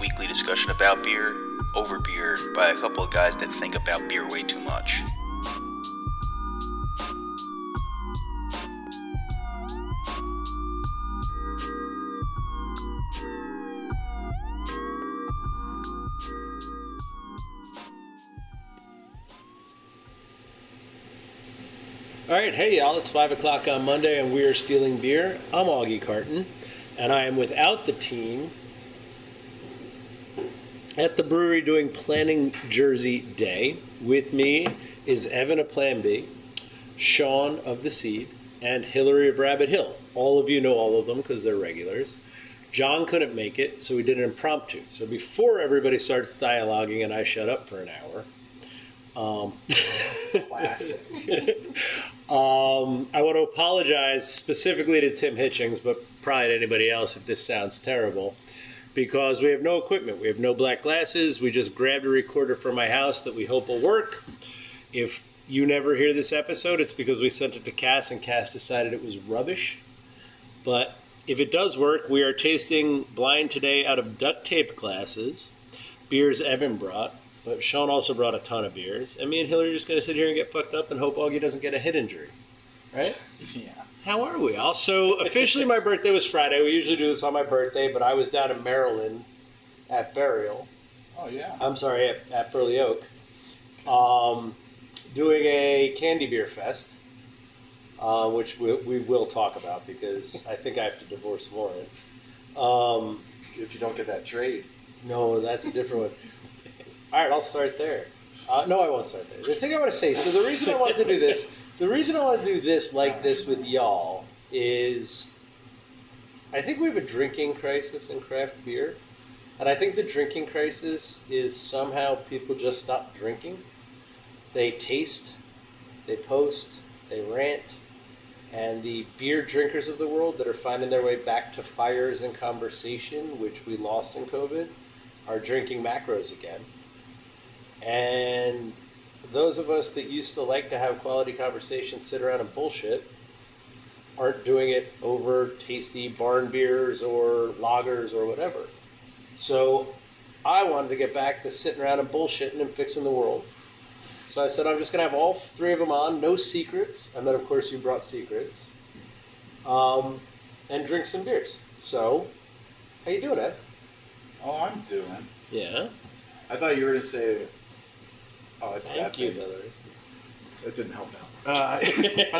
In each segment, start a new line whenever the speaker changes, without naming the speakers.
Weekly discussion about beer, over beer, by a couple of guys that think about beer way too much.
All right, hey y'all, it's 5 o'clock on Monday and we are stealing beer. I'm Augie Carton and I am without the team at the brewery doing Planning Jersey Day. With me is Evan of Plan Bee, Sean of The Seed, and Hillary of Rabbit Hill. All of you know all of them because they're regulars. John couldn't make it, so we did an impromptu. So before everybody starts dialoguing and I shut up for an hour, um,
Classic.
um, I want to apologize specifically to Tim Hitchings, but probably to anybody else if this sounds terrible, because we have no equipment. We have no black glasses. We just grabbed a recorder from my house that we hope will work. If you never hear this episode, it's because we sent it to Cass and Cass decided it was rubbish. But if it does work, we are tasting blind today out of duct tape glasses, beers Evan brought. But Sean also brought a ton of beers. And me and Hillary are just going to sit here and get fucked up and hope Augie doesn't get a head injury. Right?
yeah.
How are we? Also, officially, my birthday was Friday. We usually do this on my birthday, but I was down in Maryland at Burial.
Oh yeah.
I'm sorry, at, at Burley Oak, um, doing a candy beer fest, uh, which we, we will talk about because I think I have to divorce Lauren. Um,
if you don't get that trade.
no, that's a different one. All right, I'll start there. Uh, no, I won't start there. The thing I want to say, so the reason I wanted to do this, the reason I want to do this like this with y'all is I think we have a drinking crisis in craft beer. And I think the drinking crisis is somehow people just stop drinking. They taste, they post, they rant, and the beer drinkers of the world that are finding their way back to fires and conversation, which we lost in COVID, are drinking macros again. And those of us that used to like to have quality conversations, sit around and bullshit, aren't doing it over tasty barn beers or lagers or whatever. So I wanted to get back to sitting around and bullshitting and fixing the world. So I said I'm just gonna have all three of them on, no secrets, and then of course you brought secrets, um, and drink some beers. So, how you doing, Ed?
Oh, I'm doing.
Yeah.
I thought you were gonna say. Oh, it's that
Thank you,
thing.
Hillary.
That didn't help out. Uh, I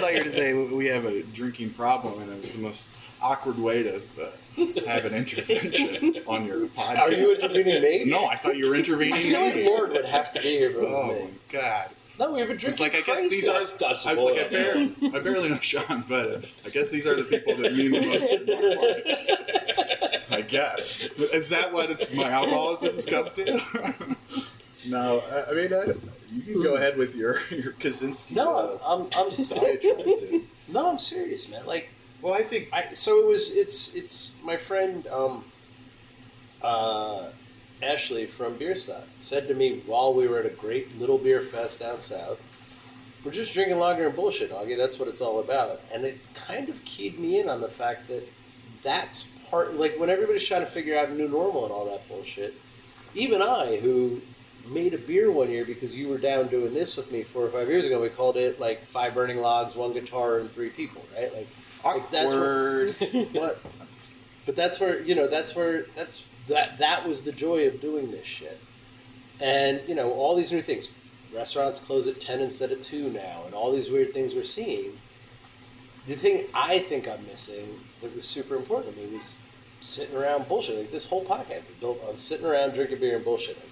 thought you were gonna say we have a drinking problem, and it was the most awkward way to uh, have an intervention on your podcast.
Are you intervening me?
No, I thought you were intervening.
I feel like
me.
Lord would have to be here if
Oh
me.
my god.
No, we have a drinking
It's like I guess these are.
crisis.
I was like I barely, I barely know Sean, but uh, I guess these are the people that mean the most in my life. I guess is that what it's my alcoholism has come to? No, I, I mean I, you can go ahead with your your Kaczynski.
No,
uh,
I'm, I'm
diatribe, dude.
No, I'm serious, man. Like,
Well, I think
I so it was. It's it's my friend um, uh, Ashley from Bierstadt said to me while we were at a great little beer fest down south. We're just drinking lager and bullshit, Augie. That's what it's all about. And it kind of keyed me in on the fact that that's part. Like when everybody's trying to figure out a new normal and all that bullshit. Even I, who made a beer one year because you were down doing this with me four or five years ago. We called it like five burning logs, one guitar, and three people, right? Like, like that's where, what? But that's where you know that's where that's that that was the joy of doing this shit. And you know all these new things. Restaurants close at ten instead of two now, and all these weird things we're seeing. The thing I think I'm missing that was super important to me was sitting around bullshit. Like this whole podcast is built on sitting around drinking beer and bullshitting.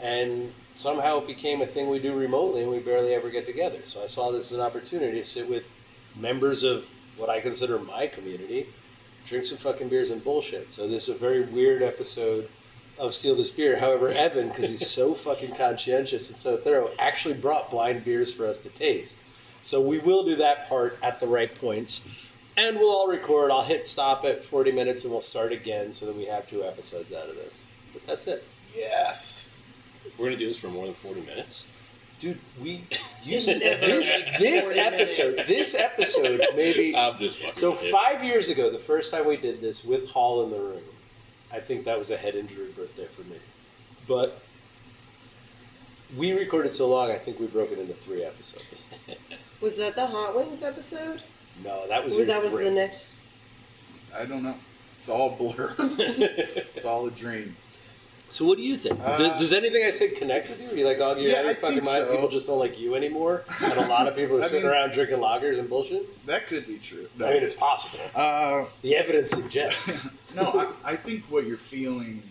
And somehow it became a thing we do remotely, and we barely ever get together. So I saw this as an opportunity to sit with members of what I consider my community, drink some fucking beers and bullshit. So this is a very weird episode of Steal This Beer. However, Evan, because he's so fucking conscientious and so thorough, actually brought blind beers for us to taste. So we will do that part at the right points. And we'll all record. I'll hit stop at 40 minutes and we'll start again so that we have two episodes out of this. But that's it.
Yes.
We're gonna do this for more than forty minutes.
Dude, we used this this episode. This episode maybe.
I'm just fucking
So
with you.
five years ago, the first time we did this with Holl in the room, I think that was a head injury birthday for me. But we recorded so long, I think we broke it into three episodes.
Was that the Hot Wings episode?
No, that was
Or
your
that was
three.
the next.
I don't know. It's all blur. it's all a dream.
So what do you think?
Uh,
does, does anything I said connect with you? Are you like, oh, you're
Yeah,
out of your fucking mind?
so.
People just don't like you anymore, and a lot of people are sitting
mean-
around drinking lagers and bullshit.
That could be true. No.
I mean, it's possible.
uh,
The evidence suggests.
no, I, I think what you're feeling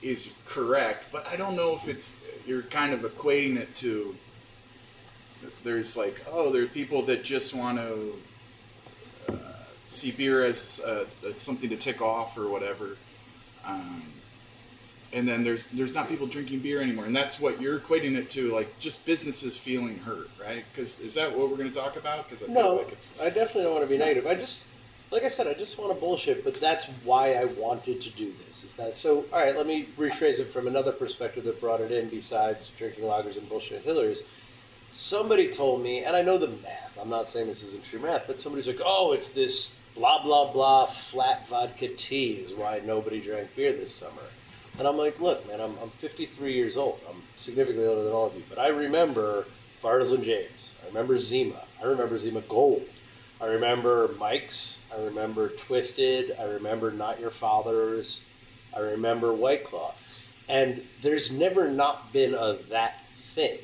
is correct, but I don't know if it's you're kind of equating it to. There's like, oh, there are people that just want to uh, see beer as, uh, as something to tick off or whatever, um, and then there's there's not people drinking beer anymore, and that's what you're equating it to, like just businesses feeling hurt, right? Because is that what we're going to talk about? Because I feel
No,
like it's
I definitely don't want to be negative. I just, like I said, I just want to bullshit. But that's why I wanted to do this. Is that so? All right, let me rephrase it from another perspective that brought it in. Besides drinking lagers and bullshit at Hillary's, somebody told me, and I know the math. I'm not saying this isn't true math, but somebody's like, "Oh, it's this blah blah blah flat vodka tea is why nobody drank beer this summer." And I'm like, look, man, I'm, I'm 53 years old. I'm significantly older than all of you. But I remember Bartles and James. I remember Zima. I remember Zima Gold. I remember Mike's. I remember Twisted. I remember Not Your Father's. I remember White Claw. And there's never not been a that thing,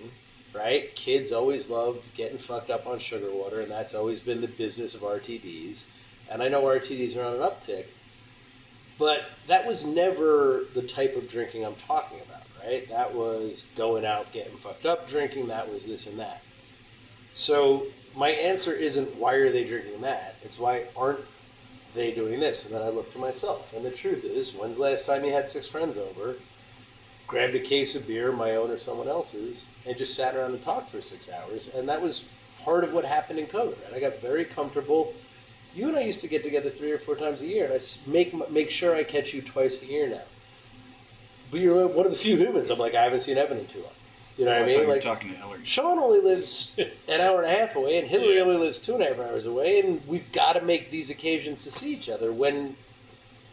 right? Kids always love getting fucked up on sugar water, and that's always been the business of RTDs. And I know RTDs are on an uptick, but that was never the type of drinking I'm talking about, right? That was going out, getting fucked up, drinking. That was this and that. So my answer isn't why are they drinking that? It's why aren't they doing this? And then I look to myself. And the truth is, when's the last time you had six friends over, grabbed a case of beer, my own or someone else's, and just sat around and talked for six hours? And that was part of what happened in COVID. Right? I got very comfortable. You and I used to get together three or four times a year, and I make make sure I catch you twice a year now. But you're one of the few humans. I'm like, I haven't seen Evan in too long. You know what oh, I
thought
mean? Like,
talking to Hillary.
Sean only lives an hour and a half away, and Hillary
Yeah.
only lives two and a half hours away, and we've got to make these occasions to see each other. When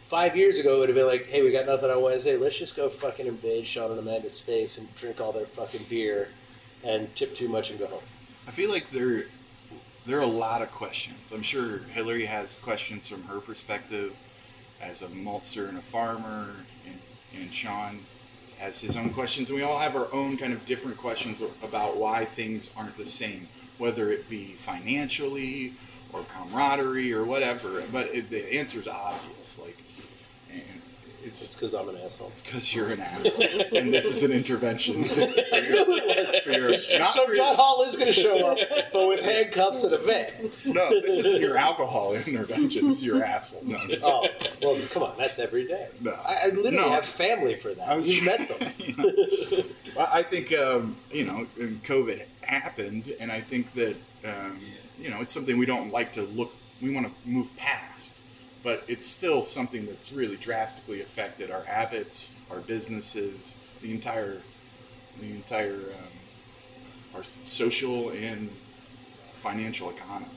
five years ago it would have been like, hey, we got nothing on Wednesday, let's just go fucking invade Sean and Amanda's space and drink all their fucking beer and tip too much and go home.
I feel like there there are a lot of questions. I'm sure Hillary has questions from her perspective as a maltster and a farmer, and, and Sean has his own questions, and we all have our own kind of different questions about why things aren't the same, whether it be financially or camaraderie or whatever. But it, the answer is obvious. Like,
It's because I'm an asshole.
it's because you're an asshole, and this is an intervention for your,
knew it was.
for your
So
for
John
your,
Holl is going to show up, but with handcuffs and a vet.
No, this isn't your alcohol intervention. This is your asshole. No, I'm just,
Oh, well, come on, that's every day.
No.
I, I literally
No.
have family for that.
I was
you met them.
Well, I think um, you know, COVID happened, and I think that um, you know it's something we don't like to look. We want to move past, but it's still something that's really drastically affected our habits, our businesses, the entire, the entire, um, our social and financial economies.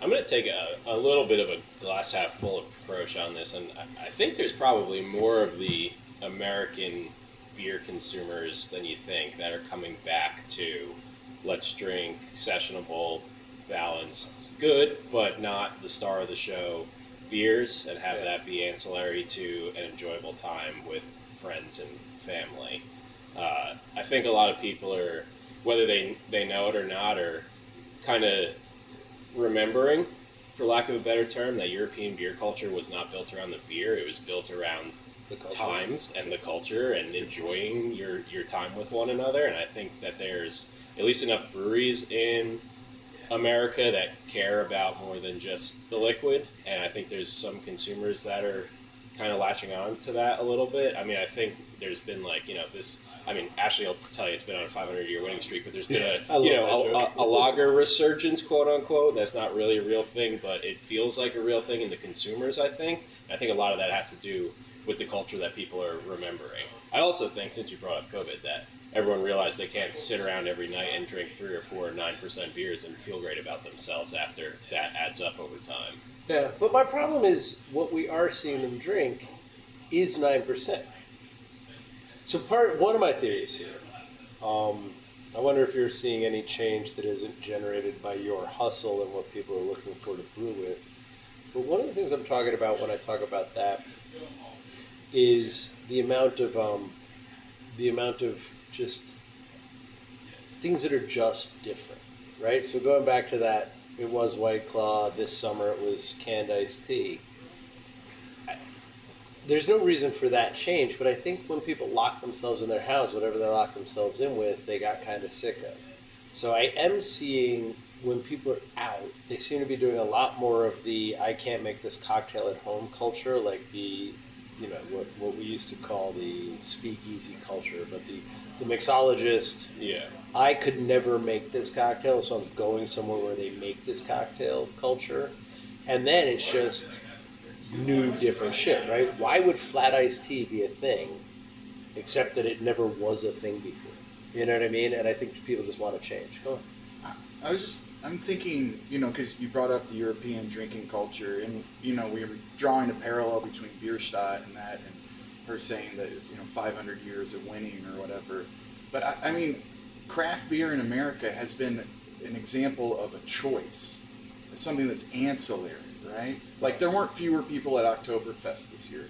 I'm going to take a, a little bit of a glass half full approach on this, and I, I think there's probably more of the American beer consumers than you think that are coming back to let's drink sessionable, balanced, good, but not the star of the show beers, and have
Yeah.
that be ancillary to an enjoyable time with friends and family. Uh, I think a lot of people are, whether they they know it or not, are kind of remembering for lack of a better term, that European beer culture was not built around the beer; it was built around
The culture.
times and the culture and enjoying your your time with one another. And I think that there's at least enough breweries in America that care about more than just the liquid. And I think there's some consumers that are kind of latching on to that a little bit. I mean, I think there's been like you know this. I mean, Ashley will tell you it's been on a 500 year winning streak, but there's been a you know a, a, a lager resurgence, quote unquote. That's not really a real thing, but it feels like a real thing in the consumers. I think. And I think a lot of that has to do with the culture that people are remembering. I also think, since you brought up COVID, that everyone realized they can't sit around every night and drink three or four nine percent beers and feel great about themselves after that adds up over time.
Yeah, but my problem is what we are seeing them drink is nine percent. So part one of my theories here. Um, I wonder if you're seeing any change that isn't generated by your hustle and what people are looking for to brew with. But one of the things I'm talking about when I talk about that is the amount of um, the amount of just things that are just different, right? So going back to that, it was White Claw. This summer it was canned iced tea. I- There's no reason for that change, but I think when people lock themselves in their house, whatever they lock themselves in with, they got kind of sick of. So I am seeing when people are out, they seem to be doing a lot more of the "I can't make this cocktail at home" culture, like the you know what, what we used to call the speakeasy culture, but the the mixologist
Yeah.
I could never make this cocktail, so I'm going somewhere where they make this cocktail culture. And then it's just new, different shit, right? Why would flat iced tea be a thing, except that it never was a thing before? You know what I mean? And I think people just want to change. Go on.
I was just, I'm thinking, you know, because you brought up the European drinking culture, and you know, we were drawing a parallel between Bierstadt and that, and her saying that is, you know, 500 years of winning or whatever. But I, I mean, craft beer in America has been an example of a choice, It's something that's ancillary, right? Like there weren't fewer people at Oktoberfest this year.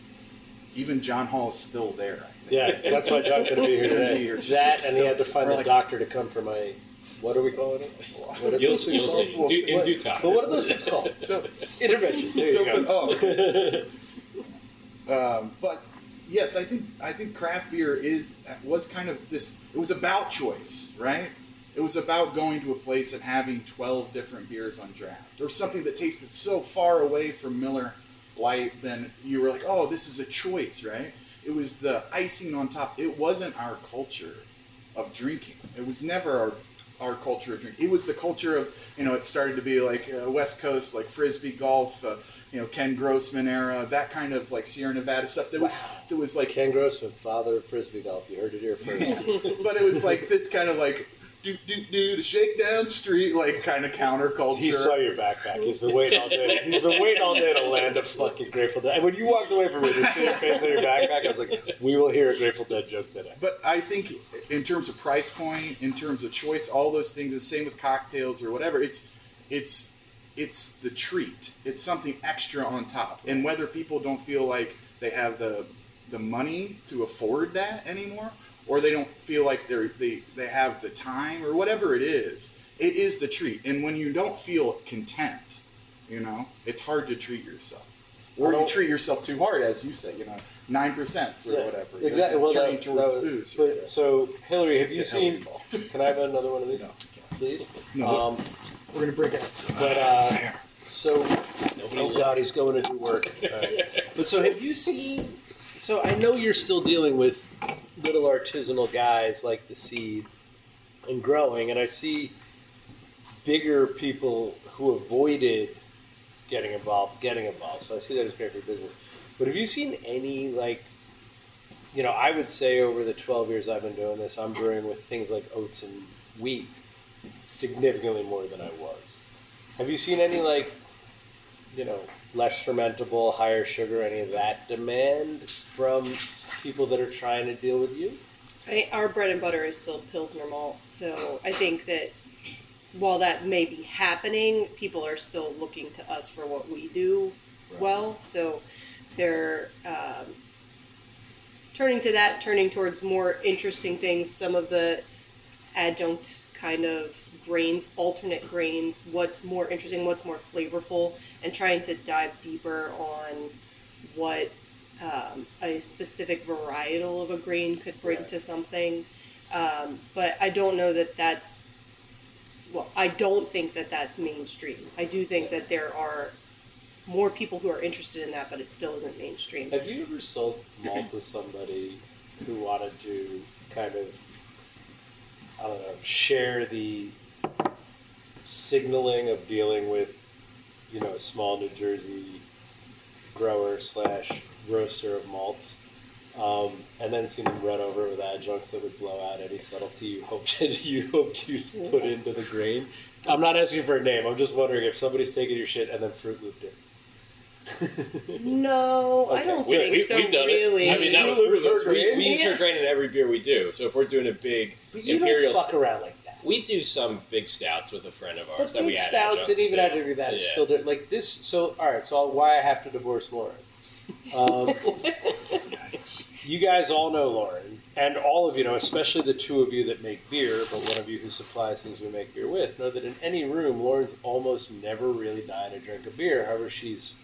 Even John Holl is still there. I think.
Yeah, that's why John couldn't be here today. That, and he had to find a
like-
doctor to come for my. What are we calling it? What are
You'll,
those things
you'll
called?
see.
We'll
Do- in due time.
But what are those things called? Intervention. There you go.
oh, okay. um, but yes, I think I think craft beer is was kind of this. It was about choice, right? It was about going to a place and having twelve different beers on draft, or something that tasted so far away from Miller Lite. Then you were like, oh, this is a choice, right? It was the icing on top. It wasn't our culture of drinking. It was never our our culture of drinking. It was the culture of you know. It started to be like uh, West Coast, like frisbee golf, uh, you know, Ken Grossman era, that kind of like Sierra Nevada stuff. There was there was like,
Ken Grossman, father of frisbee golf. You heard it here first.
but it was like this kind of like do do do to shake down street like kind of counterculture.
He saw your backpack. He's been waiting all day. He's been waiting all day to land a fucking Grateful Dead. And when you walked away from me, to see your face on your backpack, I was like, "We will hear a Grateful Dead joke today."
But I think in terms of price point, in terms of choice, all those things. The same with cocktails or whatever. It's it's it's the treat. It's something extra on top. And whether people don't feel like they have the the money to afford that anymore, or they don't feel like they're they they have the time or whatever it is, it is the treat. And when you don't feel content, you know, it's hard to treat yourself. Or you treat yourself too hard, as you say, you know, nine percent or
Yeah,
whatever.
Exactly. Well,
turning
that,
towards
that was-
booze. or whatever.
But, so, Hillary, have you
Let's get Hillary
seen? Can I have another one of these,
No.
please?
No.
Um,
We're gonna break it.
but uh, so,
Nobody
oh god, he's going to do work. All right. But so, have you seen? So I know you're still dealing with little artisanal guys like the seed and growing, and I see bigger people who avoided getting involved getting involved. So I see that as great for business. But have you seen any like? You know, I would say over the 12 years I've been doing this, I'm brewing with things like oats and wheat significantly more than I was. Have you seen any like, you know, less fermentable, higher sugar, any of that demand from people that are trying to deal with you?
I, our bread and butter is still Pilsner malt, so I think that while that may be happening, people are still looking to us for what we do well. So they're um, turning to that, turning towards more interesting things. Some of the adjunct kind of grains, alternate grains, what's more interesting, what's more flavorful, and trying to dive deeper on what um, a specific varietal of a grain could bring
Right.
to something. Um, but I don't know that that's well, I don't think that that's mainstream. I do think that there are more people who are interested in that, but it still isn't mainstream.
Have you ever sold malt to somebody who wanted to kind of, I don't know, share the signaling of dealing with, you know, a small New Jersey grower slash roaster of malts, um, and then seen them run over with adjuncts that would blow out any subtlety you hoped you hoped you put into the grain? I'm not asking for a name. I'm just wondering if somebody's taken your shit and then Fruit Looped it.
No, I don't
We,
think
we,
so.
we've done
really,
it. I mean, that was
Fruit Loops
Fruit Loops.
for
We, we
grains?
use your grain in every beer we do. So if we're doing a big
But you
imperial,
don't fuck around like that.
We do some big stouts with a friend of ours
But
that we
big
add
stouts
adjuncts
and even
to.
after that is
Yeah.
still di- like this. So all right, so why I have to divorce Lauren? Um, you guys all know Lauren, and all of you know, especially the two of you that make beer, but one of you who supplies things we make beer with, know that in any room, Lauren's almost never really dying to drink a beer. However, she's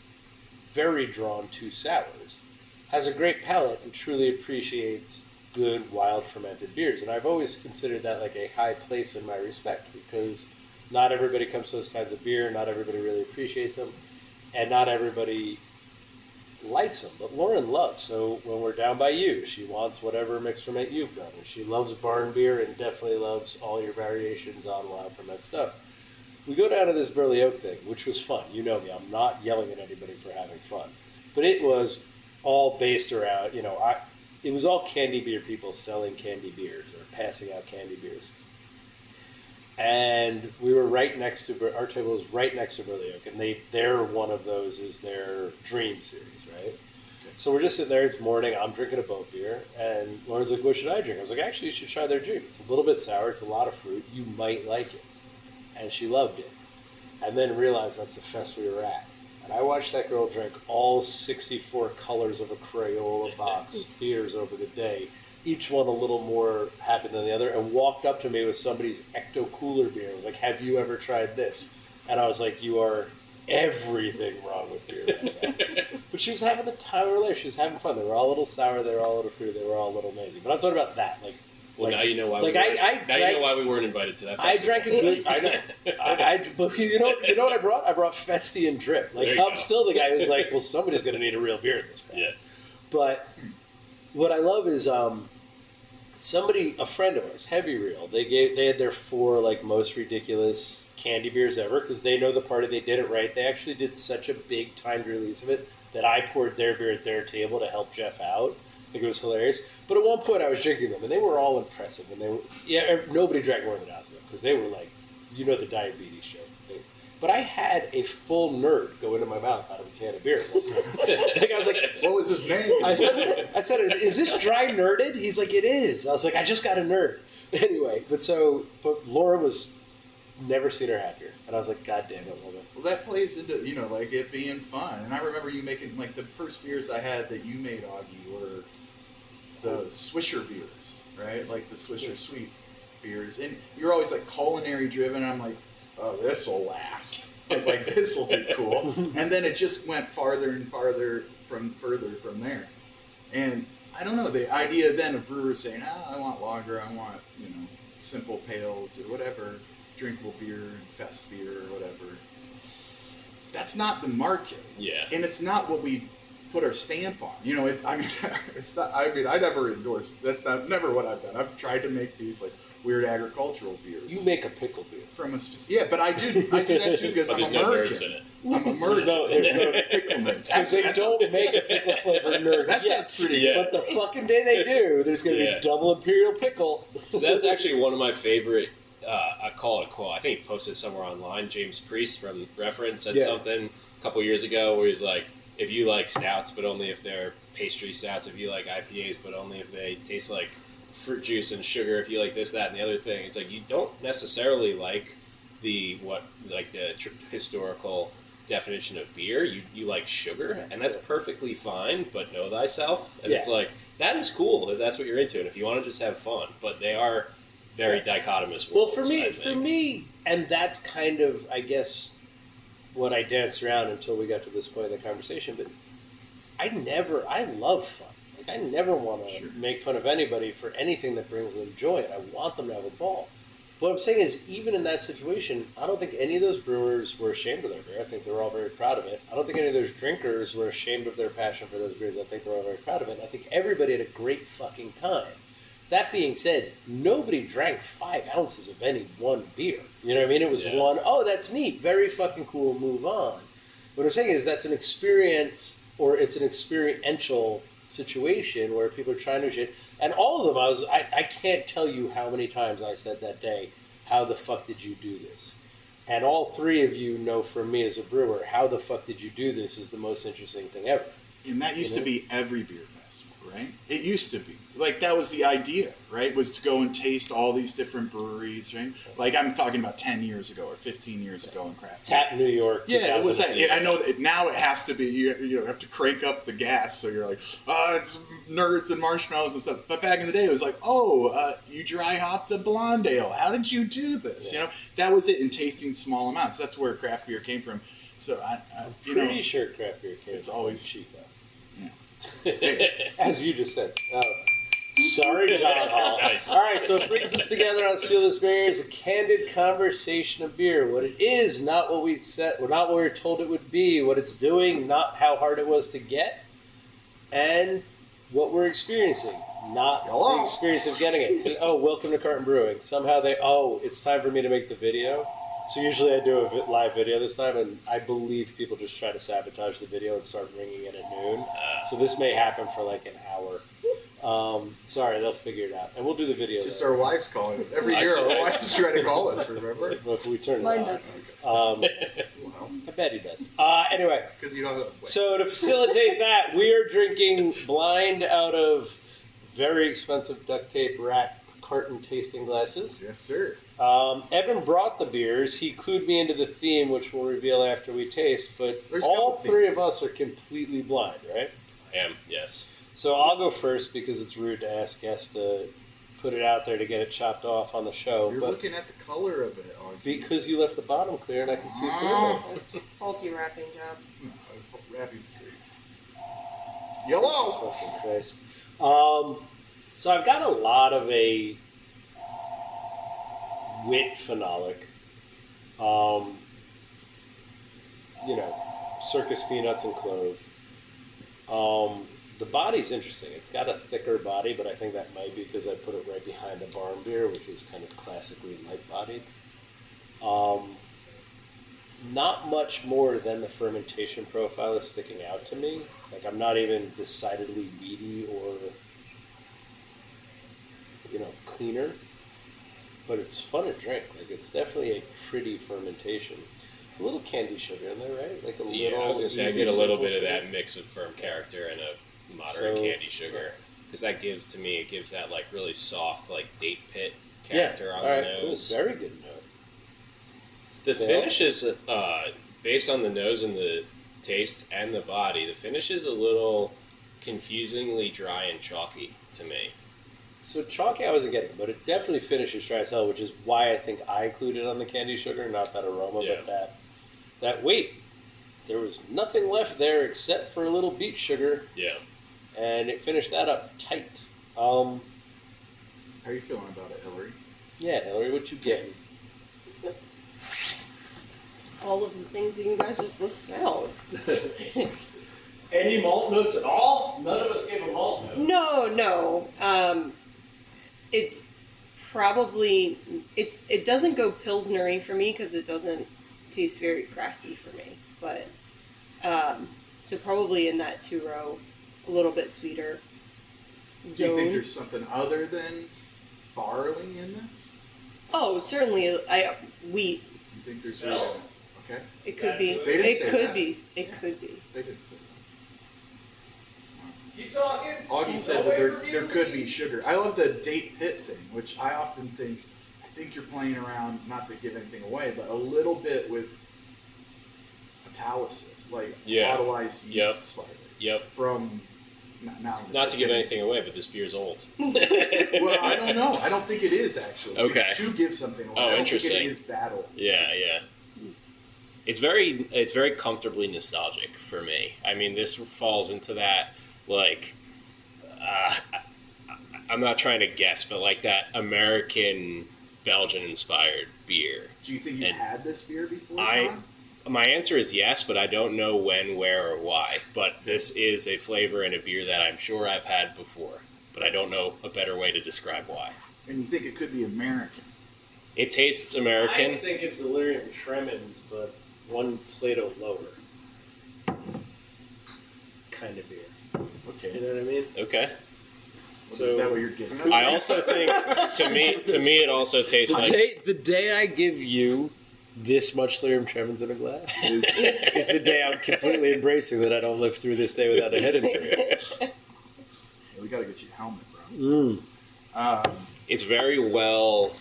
very drawn to sours, has a great palate, and truly appreciates good wild fermented beers. And I've always considered that like a high place in my respect because not everybody comes to those kinds of beer, not everybody really appreciates them, and not everybody likes them. But Lauren loves. So when we're down by you, she wants whatever mixed ferment you've done. And she loves barn beer and definitely loves all your variations on wild ferment stuff. We go down to this Burley Oak thing, which was fun. You know me, I'm not yelling at anybody for having fun. But it was all based around, you know, I it was all candy beer people selling candy beers or passing out candy beers. And we were right next to our table was right next to Burley Oak, and they their one of those is their Dream series, right? So we're just sitting there. It's morning. I'm drinking a boat beer, and Lauren's like, "What should I drink?" I was like, "Actually, you should try their Dream. It's a little bit sour. It's a lot of fruit. You might like it." And she loved it, and then realized that's the fest we were at. And I watched that girl drink all 64 colors of a Crayola box beers over the day, each one a little more happy than the other, and walked up to me with somebody's Ecto Cooler beer. I was like, "Have you ever tried this?" And I was like, "You are everything wrong with beer." right but she was having the time of her life. She was having fun. They were all a little sour. They were all a little fruity. They were all a little amazing. But I'm talking about that. Like,
Well,
like,
now you know why.
like
we
I-
weren't-
I
now
drank-
you know why we weren't invited to that.
I drank a good. I know. I, I, but you know, you know what I brought? I brought Festi and Drip. Like I'm
go.
still the guy who's like, well, somebody's going to need a real beer in this. crowd.
Yeah.
But what I love is um, somebody, a friend of ours, Heavy Reel. They gave they had their four like most ridiculous candy beers ever because they know the party. They did it right. They actually did such a big timed release of it that I poured their beer at their table to help Jeff out. I think it was hilarious. But at one point, I was drinking them, and they were all impressive. And they were yeah, nobody drank more than of them because they were like, you know, the diabetes show. They, but I had a full nerd go into my mouth out of a can of beer. like I was like,
What was his name?
I said, I said, is this dry nerded? He's like, it is. I was like, I just got a nerd. Anyway, but so, but Laura was never seen her happier, and I was like, God damn it, woman.
Well, that plays into you know like it being fun. And I remember you making like the first beers I had that you made, Augie, were the Swisher beers, right? Like the Swisher Sweet beers. And you're always like culinary driven. I'm like, oh, this will last. I was like, this will be cool. And then it just went farther and farther from further from there. And I don't know the idea then of brewers saying, ah, I want lager, I want you know simple pales or whatever, drinkable beer and fest beer or whatever. That's not the market,
Yeah.
and it's not what we put our stamp on. You know, it, I mean, it's not. I mean, I never endorse. That's not never what I've done. I've tried to make these like weird agricultural beers.
You make a pickle beer.
from a spec- yeah, but I do I do that too because I'm
there's no nerds
American.
in it.
I'm
There's
American.
no, there's no
pickle nerds.
because they don't make a pickle flavored nerd.
That
yet.
sounds pretty
Yeah.
But the fucking day they do, there's going to
Yeah.
be double imperial pickle.
So that's actually one of my favorite. Uh, I call it a quote. I think he posted somewhere online. James Priest from Reference said
Yeah.
something a couple years ago where he's like, "If you like stouts, but only if they're pastry stouts. If you like IPAs, but only if they taste like fruit juice and sugar. If you like this, that, and the other thing, it's like you don't necessarily like the what like the tr- historical definition of beer. You you like sugar, and that's perfectly fine. But know thyself, and it's like that is cool if that's what you're into, and if you want to just have fun. But they are very dichotomous.
Well, for me, for me, and that's kind of, I guess, what I danced around until we got to this point in the conversation. But I never, I love fun. Like I never want to
Sure.
make fun of anybody for anything that brings them joy. And I want them to have a ball. What I'm saying is, even in that situation, I don't think any of those brewers were ashamed of their beer. I think they were all very proud of it. I don't think any of those drinkers were ashamed of their passion for those beers. I think they're all very proud of it. And I think everybody had a great fucking time. That being said, nobody drank five ounces of any one beer. You know what I mean? It was
Yeah.
one, oh, that's neat, very fucking cool, move on. What I'm saying is that's an experience or it's an experiential situation where people are trying to shit. And all of them, I was, I, I can't tell you how many times I said that day, how the fuck did you do this? And all three of you know from me as a brewer, how the fuck did you do this is the most interesting thing ever.
And that used
You
to be every beer festival, right? It used to be. Like that was the idea, right? Was to go and taste all these different breweries, right? Like I'm talking about 10 years ago or 15 years ago in craft.
Tap New York.
Yeah, it was that. Yeah, I know that now it has to be. You, you know, have to crank up the gas, so you're like, uh, it's nerds and marshmallows and stuff. But back in the day, it was like, oh, uh, you dry hopped a blonde ale. How did you do this? You know, that was it in tasting small amounts. That's where craft beer came from. So I, I you know,
Pretty sure craft beer came
It's always-
Chico.
Hey.
As you just said. Oh. Sorry, John Holl.
Nice.
All right, so it brings us together on Steal This Beer is a candid conversation of beer. What it is, not what we said, well, not what we were told it would be. What it's doing, not how hard it was to get, and what we're experiencing, not
Hello.
the oh. experience of getting it. And, oh, welcome to Carton Brewing. Somehow they, oh, it's time for me to make the video. So usually I do a live video this time, and I believe people just try to sabotage the video and start ringing it at noon. Ah. So this may happen for like an hour. Um, sorry, they'll figure it out, and we'll do the video.
It's just
though.
our wives calling us. Every year,
see,
our
I
wives try to call us, remember?
Look, we turn it
Mine
off.
does.
Um,
Wow.
I bet he does. Uh, anyway,
Because you don't have
so to facilitate that, we are drinking blind out of very expensive duct tape wrap carton tasting glasses.
Yes, sir.
Um, Evan brought the beers. He clued me into the theme, which we'll reveal after we taste. But
There's
all three
themes.
of us are completely blind, right?
I am yes.
So I'll go first because it's rude to ask guests to put it out there to get it chopped off on the show.
You're
but
looking at the color of it. Augie.
because you left the bottom clear and I can see through
Oh.
it.
That's faulty wrapping job.
No, Rapping's great. Yellow.
Fucking Christ. Um, so I've got a lot of a wit phenolic. Um, you know, circus peanuts and clove. Um, the body's interesting. It's got a thicker body, but I think that might be because I put it right behind a barn beer, which is kind of classically light bodied. Um, not much more than the fermentation profile is sticking out to me. Like I'm not even decidedly weedy or you know cleaner, but it's fun to drink. Like it's definitely a pretty fermentation. It's a little candy sugar in there, right? Like a
Yeah,
little.
I was gonna say I get a little bit of that mix of firm character and a moderate
So-
candy sugar because that gives to me it gives that like really soft like date pit
Yeah.
character on
All right.
the
Cool.
nose.
Very good note.
The
Yeah.
finish is uh, based on the nose and the taste and the body. The finish is a little confusingly dry and chalky to me.
So chalky I wasn't getting, but it definitely finishes dry as hell, which is why I think I included on the candy sugar, not that aroma,
Yeah.
but that that weight. There was nothing left there except for a little beet sugar,
Yeah.
And it finished that up tight. Um,
How are you feeling about it, Hillary?
yeah, Hillary, what you getting?
All of the things that you guys just listed out.
Any malt notes at all? None of us gave a malt note.
No, no. Um, it's probably it's it doesn't go pilsnery for me because it doesn't taste very grassy for me. But um, so probably in that two row, a little bit sweeter
Do you think there's something other than barley in this?
oh, certainly. I wheat.
You think there's
Smell.
really- Okay.
It could be.
They didn't
It
say
could
that.
be. It could be.
They didn't say
Keep talking.
that. Augie said that there, there could be sugar. I love the date pit thing, which I often think, I think you're playing around, not to give anything away, but a little bit with catalysis, like
Yeah.
autolyzed yeast
Yep.
slightly.
Yep.
From Not, now I'm
Not to give anything away, but this beer's old.
Well, I don't know. I don't think it is actually. To-
Okay.
To, give something away.
Oh,
I don't
interesting.
Think it is that old.
Yeah, yeah. It's very it's very comfortably nostalgic for me. I mean, this falls into that like uh, I- I'm not trying to guess, but like that American Belgian inspired beer.
Do you think you
And
had this beer before?
I-
Sean?
My answer is yes, but I don't know when, where, or why. But this is a flavor in a beer that I'm sure I've had before, but I don't know a better way to describe why.
And you think it could be American?
It tastes American.
I think it's Delirium Tremens, but one Plato lower. Kind of beer.
Okay.
You know what I mean?
Okay.
Well,
So-
is that what you're giving us?
I also think to me to me it also tastes
The
like
day, the day I give you this much Delirium Tremens in a glass
Is-
is the day I'm completely embracing that I don't live through this day without a head injury.
we got to get you a helmet, bro.
Mm.
Um,
it's very well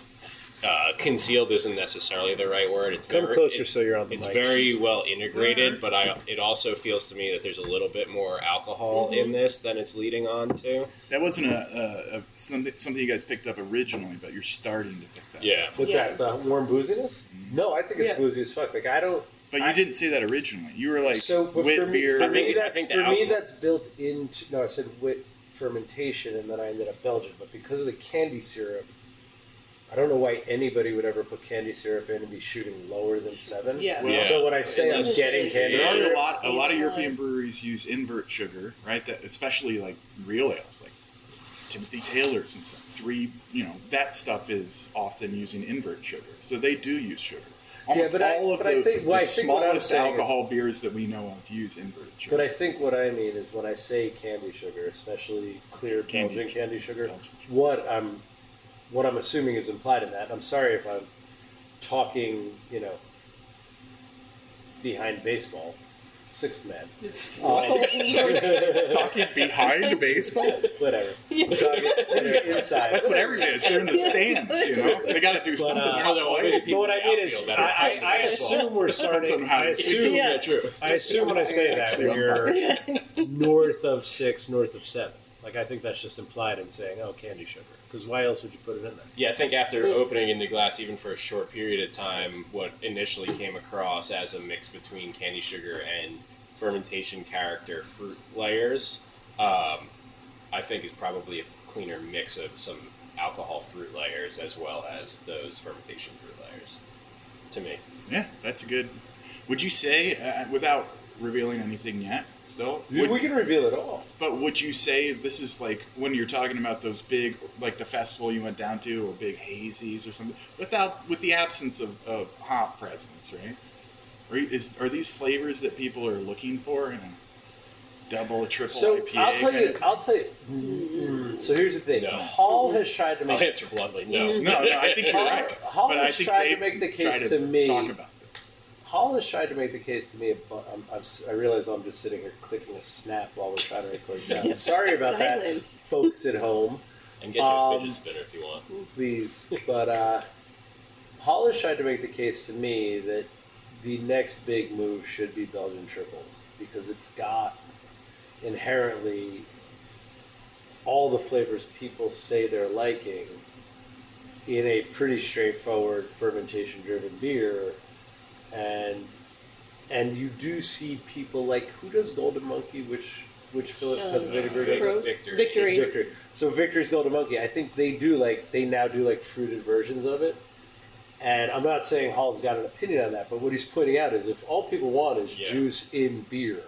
uh, concealed isn't necessarily the right word. It's
Come
very,
closer
it's-
so you're on the
It's
mic.
very well integrated, mm-hmm. but I it also feels to me that there's a little bit more alcohol mm-hmm. in this than it's leading on to.
That wasn't a, a, a something, something you guys picked up originally, but you're starting to pick that. up.
Yeah.
What's
Yeah.
that? The warm booziness? Mm-hmm. No, I think it's
Yeah.
boozy as fuck. Like I don't.
But you
I-
didn't say that originally. You were like
so, but
wit
for me,
beer.
for
I think-
me,
I
that's
think the
for me that's built into. No, I said wit fermentation, and then I ended up Belgian. But because of the candy syrup, I don't know why anybody would ever put candy syrup in and be shooting lower than seven.
Yeah.
Well,
So when I say I'm getting candy
there are
syrup,
a lot. A lot of
Yeah.
European breweries use invert sugar, right? That especially like real ales, like Timothy Taylor's and stuff. Three, you know, that stuff is often using invert sugar, so they do use sugar. Almost
but I-
all of
but I
the,
think- well,
the
I think
smallest
saying is-
alcohol beers that we know of use invert sugar.
But I think what I mean is when I say candy sugar, especially clear
Candy
Belgian candy sugar,
Belgian sugar.
what I'm what I'm assuming is implied in that. I'm sorry if I'm talking, you know, behind baseball, sixth man. Um,
Talking behind baseball.
whatever. Talking inside.
That's what everything is. They're in the stands, you know. They got to do something.
uh,
They're not playing.
But what I mean is, I, I, I assume we're starting.
on
I assume,
Yeah.
true.
I assume when I say that when you're north of six, north of seven. Like I think that's just implied in saying, "Oh, candy sugar." Because why else would you put it in there?
Yeah, I think after opening in the glass, even for a short period of time, what initially came across as a mix between candy sugar and fermentation character fruit layers, um, I think is probably a cleaner mix of some alcohol fruit layers as well as those fermentation fruit layers. To me,
Yeah, that's a good. Would you say, uh, without revealing anything yet, still?
We, can reveal it all.
But would you say this is like when you're talking about those big, like the festival you went down to, or big hazies or something, without with the absence of, of hop presence, right? Or is are these flavors that people are looking for in a double, a triple
So
IPA?
I'll tell you. I'll tell you. So here's the thing.
No.
Holl has tried to
I'll
make.
answer bluntly, no.
no, no, I think you're right.
Holl
but I
has
think
tried to make the
tried
case to me-
Talk about this.
Holl has tried to make the case to me. But I'm, I'm, si realize I'm just sitting here clicking a snap while we're trying to record sound. Sorry about that, folks at home.
And get your
Um,
fidget spinner if you want.
please. But uh, Holl has tried to make the case to me that the next big move should be Belgian triples because it's got inherently all the flavors people say they're liking in a pretty straightforward fermentation driven beer and and you do see people like who does golden monkey which which Philip
Um,
Pennsylvania brewery does it?
Victory.
Victory.
Victory. So Victory's Golden Monkey. I think they do like they now do like fruited versions of it. And I'm not saying Holl's got an opinion on that, but what he's pointing out is if all people want is
Yeah.
juice in beer,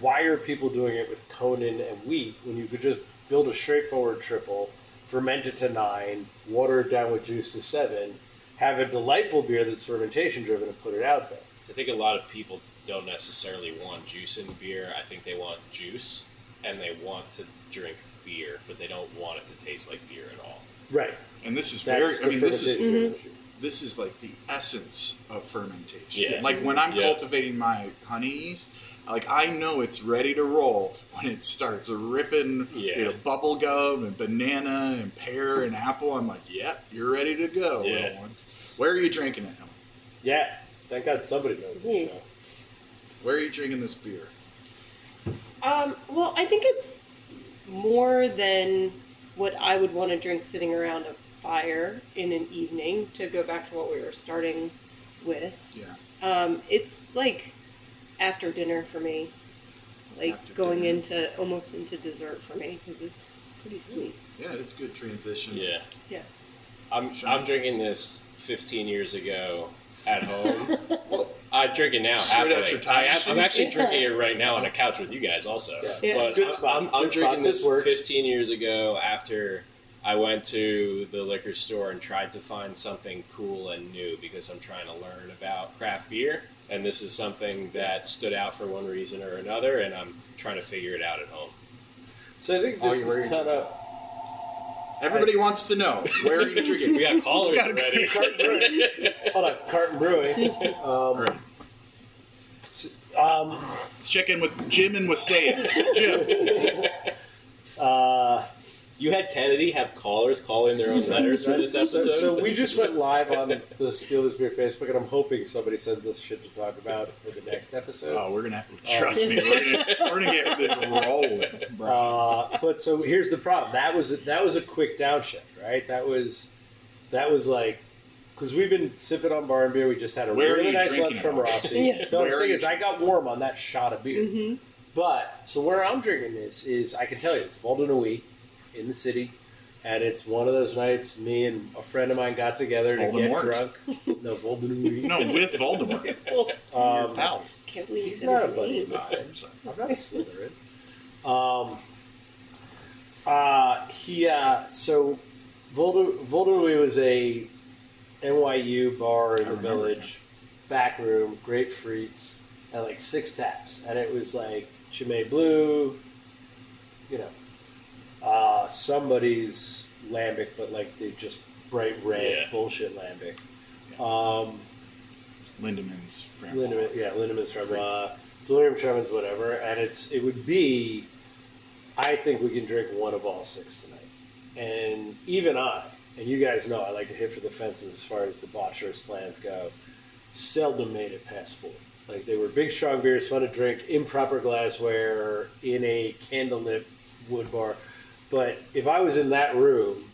why are people doing it with Conan and wheat when you could just build a straightforward triple, ferment it to nine, water it down with juice to seven, have a delightful beer that's fermentation driven, and put it out there?
So I think a lot of people don't necessarily want juice in beer. I think they want juice and they want to drink beer, but they don't want it to taste like beer at all.
Right.
And this is
That's
very. I mean, this is
fermentation issue.
this is like the essence of fermentation.
Yeah.
Like when I'm
Yeah.
cultivating my honeys, like I know it's ready to roll when it starts ripping
Yeah.
you know, bubble gum and banana and pear and apple. I'm like, yep, you're ready to go,
Yeah.
little ones. Where are you drinking it? Emma?
Yeah. Thank God somebody knows this
Ooh.
show.
Where are you drinking this beer?
Um, well, I think it's more than what I would want to drink sitting around a fire in an evening. To go back to what we were starting with,
Yeah.
um, it's like after dinner for me, like
After
going
dinner.
into almost into dessert for me because it's pretty sweet.
Yeah, it's good transition.
Yeah.
Yeah.
I'm
Sure.
I'm drinking this 15 years ago at home. I drink it now.
Straight out your time
I, am
machine?
actually drinking it right now on a couch with you guys also.
Yeah.
Yeah.
But
Good spot.
I'm, I'm
Good
drinking
spot.
this
This works.
15 years ago after I went to the liquor store and tried to find something cool and new because I'm trying to learn about craft beer. And this is something that stood out for one reason or another, and I'm trying to figure it out at home.
So I think this is kind of
Everybody wants to know where are you drinking?
We got callers
We got a
already.
Carton Brewing. Hold on, Carton Brewing. Um,
All right.
s- um,
Let's check in with Jim and Wasaya. Jim,
uh,
You had Kennedy have callers call in their own letters for this episode.
so we just went live on the Steal This Beer Facebook, and I'm hoping somebody sends us shit to talk about for the next episode.
oh, we're gonna have, to trust me. We're gonna we're gonna get this rolling, bro.
Uh, but so here's the problem. That was a, that was a quick downshift, right? That was that was like because we've been sipping on barn beer. We just had a
Where
really nice
drinking
lunch from? Rossi.
Yeah.
No,
Where
I'm saying is I got warm on that shot of beer.
Mm-hmm.
But so where I'm drinking this is I can tell you it's Vol de Nuit in the city, and it's one of those nights me and a friend of mine got together to
Voldemort.
get drunk. No, Voldemort.
No, with Voldemort.
Um,
Pals.
Can't believe you
He's not a buddy of mine. I'm not a Slytherin. Um, uh, he uh, so Volder Vol de Nuit was a NYU bar in
I
the
remember
village, back room, great frites, and like six taps, and it was like Chimay Blue, you know, uh, somebody's lambic, but like they just bright red
Yeah.
bullshit lambic. Um,
Lindemans. Grandpa.
Lindemans, yeah, Lindemans from uh, Delirium Tremens, whatever, and it's it would be. I think we can drink one of all six tonight, and even I, and you guys know I like to hit for the fences as far as debaucherous plans go. Seldom made it past four. Like they were big, strong beers, fun to drink, improper glassware in a candlelit wood bar. But if I was in that room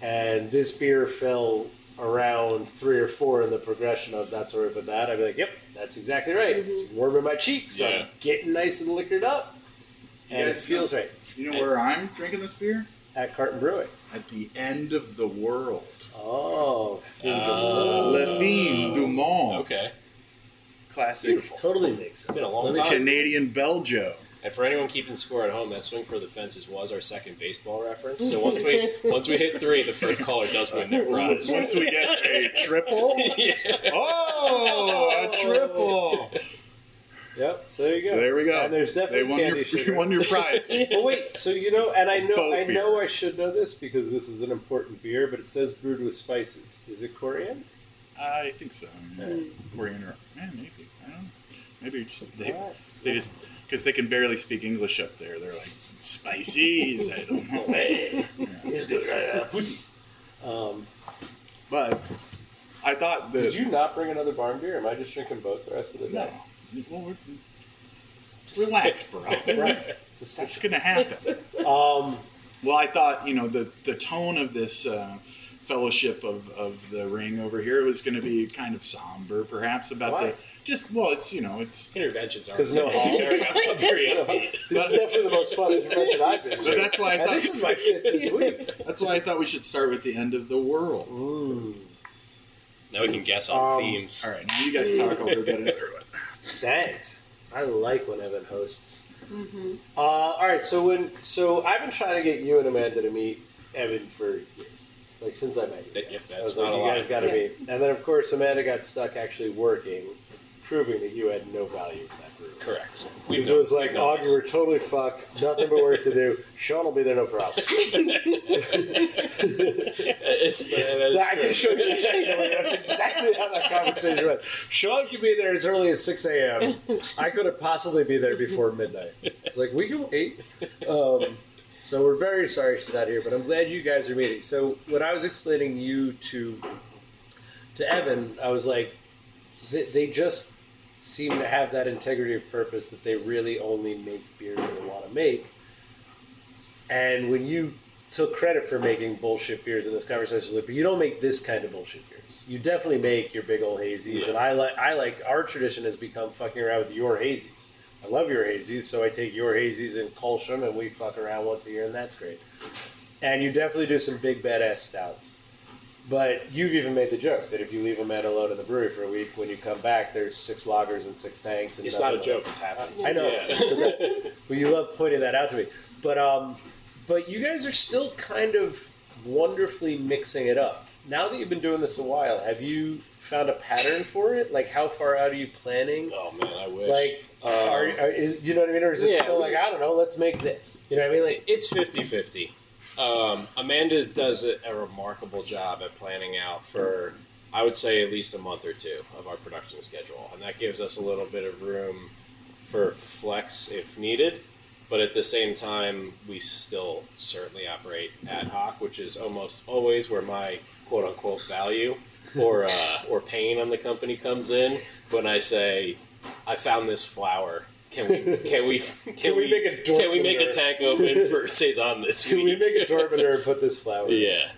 and this beer fell around three or four in the progression of that's where we put that, I'd be like, yep, that's exactly right. It's mm-hmm. warm in my cheeks.
Yeah.
I'm getting nice and liquored up. And
You
it feels
know-
right
You know where I'm drinking this beer?
at Carton Brewing.
At the end of the world.
Oh,
Oh.
Le Fin du Monde.
Okay.
Classic
totally makes sense.
been a long
Let me
time.
check-
Canadian Belgio.
And for anyone keeping score at home, that swing for the fences was our second baseball reference. So once we once we hit three, the first caller does win their prize.
Once we get a triple.
yeah.
Oh, a triple.
Yep. So there you go.
So there we go.
And there's
They won
candy
your,
sugar.
you won your prize.
But wait, so you know, and I know,
Boat
I
beer.
know, I should know this because this is an important beer, but it says brewed with spices. Is it coriander?
I think so. Yeah. Coriander. Yeah, maybe. I don't know. Maybe just they,
Alright.
they just because they can barely speak English up there. They're like spices. I don't know.
It's good? Uh, putti. Um,
But I thought the
did you not bring another barn beer? Am I just drinking both the rest of the
no.
day?
Well, we're- relax, bro.
Right. It's a
It's gonna happen.
Um,
Well, I thought you know the the tone of this uh, fellowship of, of the ring over here was going to be kind of somber, perhaps about
Why?
the just well, it's you know it's
Interventions aren't
'Cause no
typically
hall.
very upbeat.
this is definitely the most fun intervention I've been
so
to.
that's why I
And
thought
this is my fifth this week.
that's why I thought we should start with the end of the world.
Mm,
Now we can guess on
Um,
themes.
All right, now you guys talk. I'll go get another one.
thanks. I like when Evan hosts. Uh, all right, so when so I've been trying to get you and Amanda to meet Evan for years, like since I met you.
That-
guys.
yeah,
I was
that's
like,
not a
you
lie.
guys got to
Yeah.
meet. And then of course Amanda got stuck actually working, proving that you had no value in that brewery.
Correct.
Because it was like, oh, you were totally fucked, nothing but work to do. Sean will be there, no problem.
it's,
I can show you the text. That's exactly how that conversation went. Sean could be there as early as 6 a.m. I couldn't possibly be there before midnight. It's like, we can wait. Um, so we're very sorry she's not here, but I'm glad you guys are meeting. So when I was explaining you to to Evan, I was like, they, they just seem to have that integrity of purpose that they really only make beers they want to make. And when you took credit for making bullshit beers in this conversation, like, but you don't make this kind of bullshit beers. You definitely make your big old hazies, and I like I like our tradition has become fucking around with your hazies. I love your hazies, so I take your hazies and Colsham, and we fuck around once a year, and that's great. And you definitely do some big badass stouts. But you've even made the joke that if you leave a man alone in the brewery for a week, when you come back, there's six lagers and six tanks. And
It's not a joke. It's happened.
I know.
Yeah.
well, you love pointing that out to me. But um, but you guys are still kind of wonderfully mixing it up. Now that you've been doing this a while, have you found a pattern for it? Like, how far out are you planning?
oh man, I wish.
Like,
Um,
are, are is, you know what I mean, or is it
yeah,
still like I don't know? Let's make this. You know what I mean? Like,
it's 50-50. Um, Amanda does a, a remarkable job at planning out for, I would say, at least a month or two of our production schedule, and that gives us a little bit of room for flex if needed. But at the same time, we still certainly operate ad hoc, which is almost always where my quote unquote value or uh, or pain on the company comes in when I say, "I found this flower. Can we can we can,
we make a
can we make a
Dortmunder?"
tank open for saison this
can we make a Dortmunder and put this flower?
Yeah.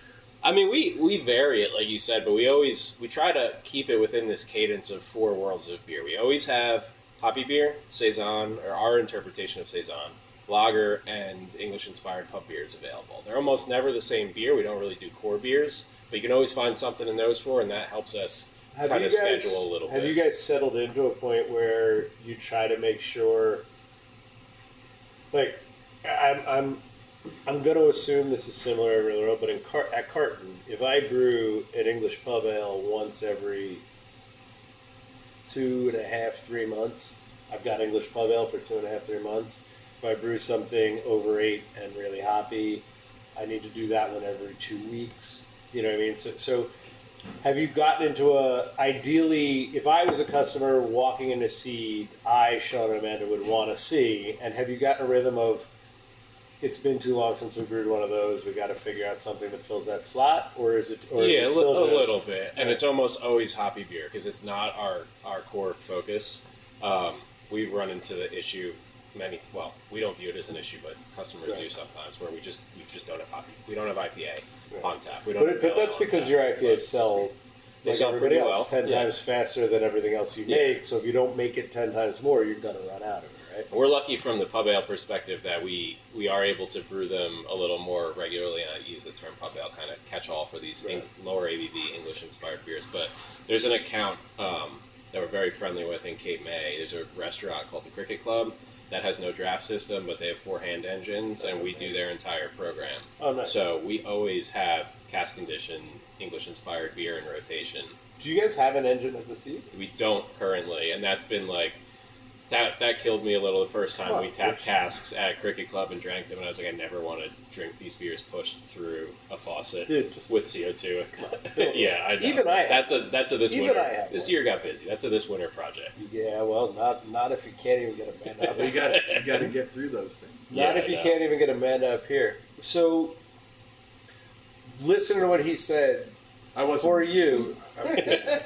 I mean, we, we vary it, like you said, but we always we try to keep it within this cadence of four worlds of beer. We always have hoppy beer, saison, or our interpretation of saison, lager, and English-inspired pub beers available. They're almost never the same beer. We don't really do core beers, but you can always find something in those four, and that helps us
Have
kind
you
of
guys,
schedule a little
have
bit.
you guys settled into a point where you try to make sure, like, I'm, I'm, I'm going to assume this is similar everywhere but in Car- at Carton, if I brew an English pub ale once every two and a half, three months, I've got English pub ale for two and a half, three months. If I brew something over eight and really hoppy, I need to do that one every two weeks. You know what I mean? So, so have you gotten into a ideally if i was a customer walking into seed i sean and amanda would want to see and have you gotten a rhythm of it's been too long since we brewed one of those we got to figure out something that fills that slot or is it or
yeah,
is
a,
it still
a
just-
little bit, and it's almost always hoppy beer because it's not our our core focus. Um, we run into the issue many. Well, we don't view it as an issue, but customers do sometimes where we just we just don't have. We don't have IPA
Right.
on tap. We don't.
but, but that's because
tap,
your ipas
but-
sell
They
like
sell
everybody else
well,
ten
yeah.
times faster than everything else you
Yeah.
make so if you don't make it ten times more you're gonna run out of it right
We're lucky from the pub ale perspective that we we are able to brew them a little more regularly, and I use the term pub ale kind of catch all for these
Right.
in, lower ABV English inspired beers. But there's an account um, that we're very friendly with in Cape May. There's a restaurant called the Cricket Club that has no draft system, but they have four hand engines, and we do their entire program.
oh nice
So we always have cast condition English inspired beer in rotation.
do you guys have an engine at the seed
We don't currently, and that's been like that. That killed me a little the first time
Well,
we tapped casks at Cricket Club and drank them, and I was like, I never want to drink these beers pushed through a faucet
Dude, just-
with CO two. yeah, I know.
Even I
That's a that's a this
Even
winter.
I have
this
one.
year got busy. That's a this winter project.
yeah well not not if you can't even get a man up
you got you got to get through those things.
Yeah,
Not if you can't even get Amanda up here. So, listen to what he said.
I wasn't
For you,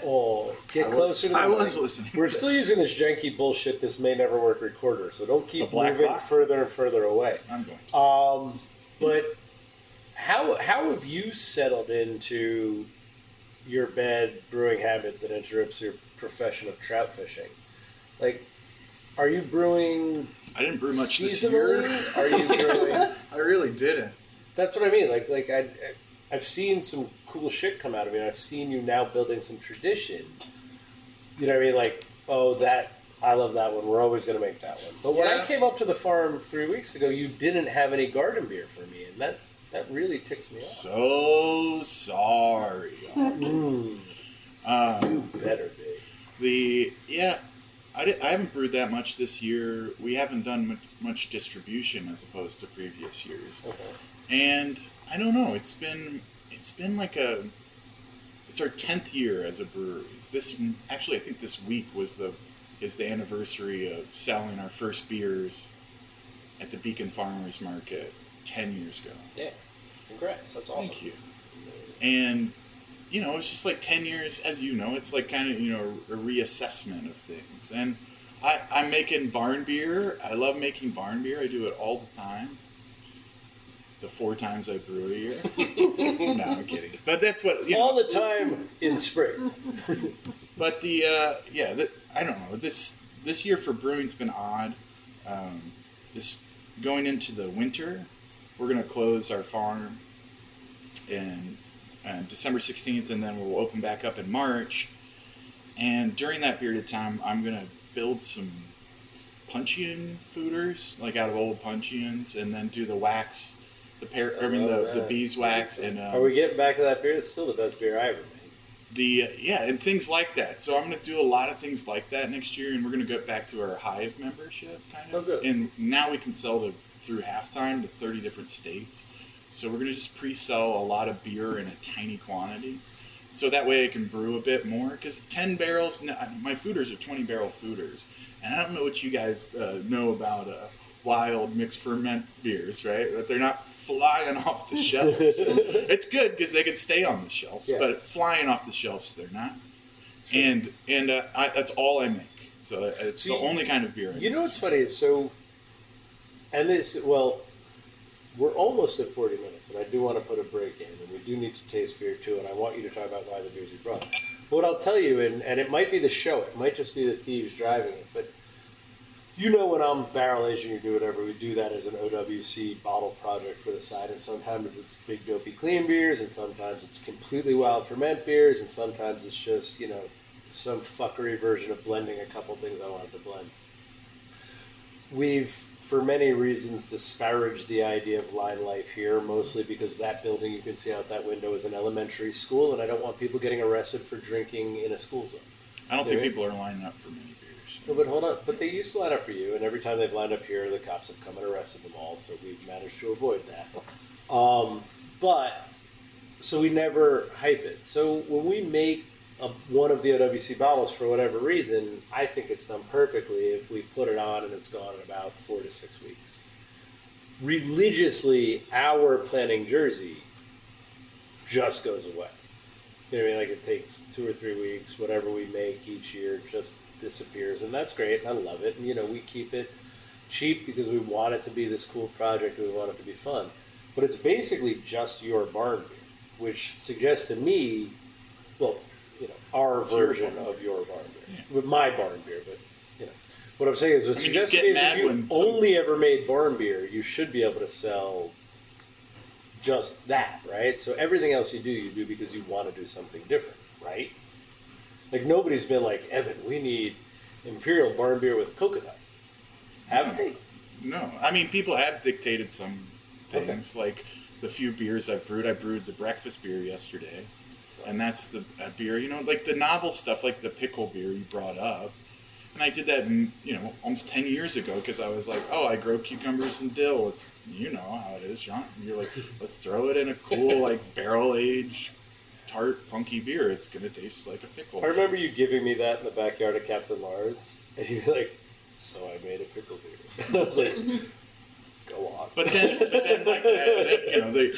oh, get
I was-
closer to the
I was
mic.
listening.
We're still using this janky bullshit. This may never work recorder, so don't keep moving
box?
further and further away.
I'm going.
Um, but how how have you settled into your bad brewing habit that interrupts your profession of trout fishing? Like, are you brewing
I didn't brew much this year.
Are you brewing?
I really didn't.
That's what I mean. Like, like I, I've seen some cool shit come out of it. I've seen you now building some tradition. You know what I mean? Like, oh, that I love that one. We're always going to make that one. But when I came up to the farm three weeks ago, you didn't have any garden beer for me, and that that really ticks me off.
So sorry.
Mm,
Um,
you better be.
the yeah, I, di- I haven't brewed that much this year. We haven't done much, much distribution as opposed to previous years,
Okay.
and I don't know. It's been it's been like a it's our tenth year as a brewery. This actually, I think this week was the is the anniversary of selling our first beers at the Beacon Farmers Market ten years ago.
Yeah, congrats. That's awesome.
Thank you. And you know, it's just like ten years, as you know, it's like kind of you know a reassessment of things. And I, I'm making barn beer. I love making barn beer. I do it all the time. The four times I brew a year. no, I'm kidding. But that's what you know,
All the time in spring.
But the uh, yeah, the, I don't know. This this year for brewing's been odd. Um, this going into the winter, we're gonna close our farm in uh, December sixteenth, and then we'll open back up in March. And during that period of time, I'm gonna build some puncheon foeders, like out of old puncheons, and then do the wax, the pear, I mean the, the beeswax, and um,
Are we getting back to that beer? It's still the best beer I ever made.
the yeah and things like that. So i'm going to do a lot of things like that next year and we're going to go back to our hive membership kind of.
Oh,
and now we can sell to through halftime to 30 different states. So we're going to just pre-sell a lot of beer in a tiny quantity. So that way i can brew a bit more because 10 barrels my foeders are 20 barrel foeders. And i don't know what you guys uh, know about uh, wild mixed ferment beers right? That they're not flying off the shelves. It's good because they can stay on the shelves
Yeah.
but flying off the shelves they're not. And and uh, I, that's all i make. So it's
So
the only kind of beer I
You know what's funny is so, and this well, we're almost at forty minutes, and I do want to put a break in, and we do need to taste beer too, and I want you to talk about why the beers you brought. But what I'll tell you, and, and it might be the show, it might just be the thieves driving it, but you know when I'm barrel aging or do whatever, we do that as an OWC bottle project for the side, and sometimes it's big dopey clean beers, and sometimes it's completely wild ferment beers, and sometimes it's just you know some fuckery version of blending a couple things I wanted to blend. We've, for many reasons, disparaged the idea of line life here, mostly because that building you can see out that window is an elementary school, and I don't want people getting arrested for drinking in a school zone.
i don't think
There-
people are lining up for many beers
No, but hold on. But they used to line up for you, and every time they've lined up here, the cops have come and arrested them all. So we've managed to avoid that. Um, but so we never hype it. So when we make a, one of the OWC bottles for whatever reason, I think it's done perfectly if we put it on and it's gone in about four to six weeks. Religiously, our planning jersey just goes away. You know what I mean? Like it takes two or three weeks, whatever we make each year just disappears, and that's great, and I love it. And you know, we keep it cheap because we want it to be this cool project, and we want it to be fun. But it's basically just your barn beer, which suggests to me, well, you know, our
It's
version
barn
of your barn beer,
Yeah.
with my barn beer. But you know, what I'm saying is, what
I mean,
suggests to me is if you
when some-
only ever made barn beer, you should be able to sell just that, right? So everything else you do, you do because you want to do something different, right? Like nobody's been like, Evan, we need imperial barn beer with coconut. Have they?
No, I mean people have dictated some things like the few beers I've brewed. I brewed the breakfast beer yesterday, and that's the a beer. You know, like the novel stuff, like the pickle beer you brought up, and I did that, you know, almost ten years ago because I was like, oh, I grow cucumbers and dill. It's you know how it is, John. And you're like, let's throw it in a cool like barrel aged tart funky beer. It's gonna taste like a pickle.
I remember you giving me that in the backyard of Captain Lawrence, and you were like, "So I made a pickle beer." And I was like, "Go on."
But then, but then like that, that, you know, they.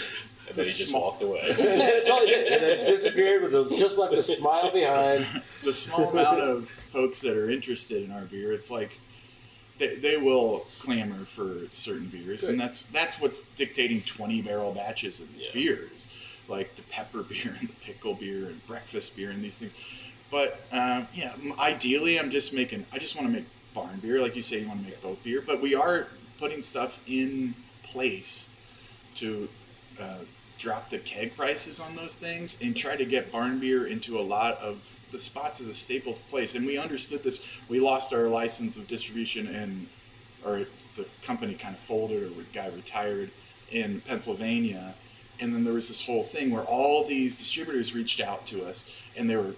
And then he just
small-
walked away.
and that's all he did, and then disappeared with a, just left a smile behind.
the small amount of folks that are interested in our beer, it's like they, they will clamor for certain beers,
Good.
and that's that's what's dictating twenty barrel batches of these
Yeah.
beers, like the pepper beer and the pickle beer and breakfast beer and these things. But um, yeah, ideally, I'm just making. I just want to make barn beer, like you say, you want to make boat beer, but we are putting stuff in place to uh, drop the keg prices on those things and try to get barn beer into a lot of the spots as a staple place. And we understood this. We lost our license of distribution and or the company kind of folded or the guy retired in Pennsylvania. And then there was this whole thing where all these distributors reached out to us and they were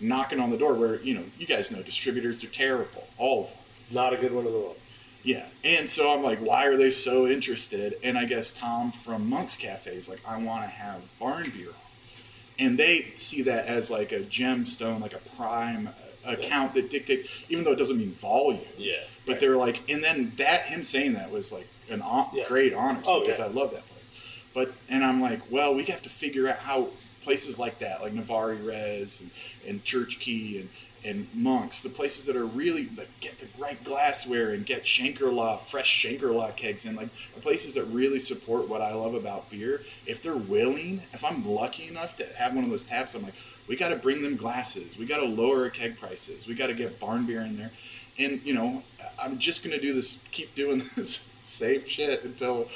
knocking on the door where, you know, you guys know distributors, they're terrible. All of them.
Not a good one in the world.
Yeah. And so I'm like, why are they so interested? And I guess Tom from Monk's Cafe is like, I want to have barn beer. And they see that as like a gemstone, like a prime account that dictates, even though it doesn't mean volume.
Yeah.
But they're like, and then that him saying that was like an hon-
Yeah.
great honor
Oh,
because
yeah.
I love that. But and I'm like, well, we have to figure out how places like that, like Novare Res and, and Church Key and and Monks, the places that are really like get the right glassware and get Schlenkerla fresh Schlenkerla kegs in, like the places that really support what I love about beer. If they're willing, if I'm lucky enough to have one of those taps, I'm like, we got to bring them glasses. We got to lower keg prices. We got to get barn beer in there. And you know, I'm just gonna do this, keep doing this same shit until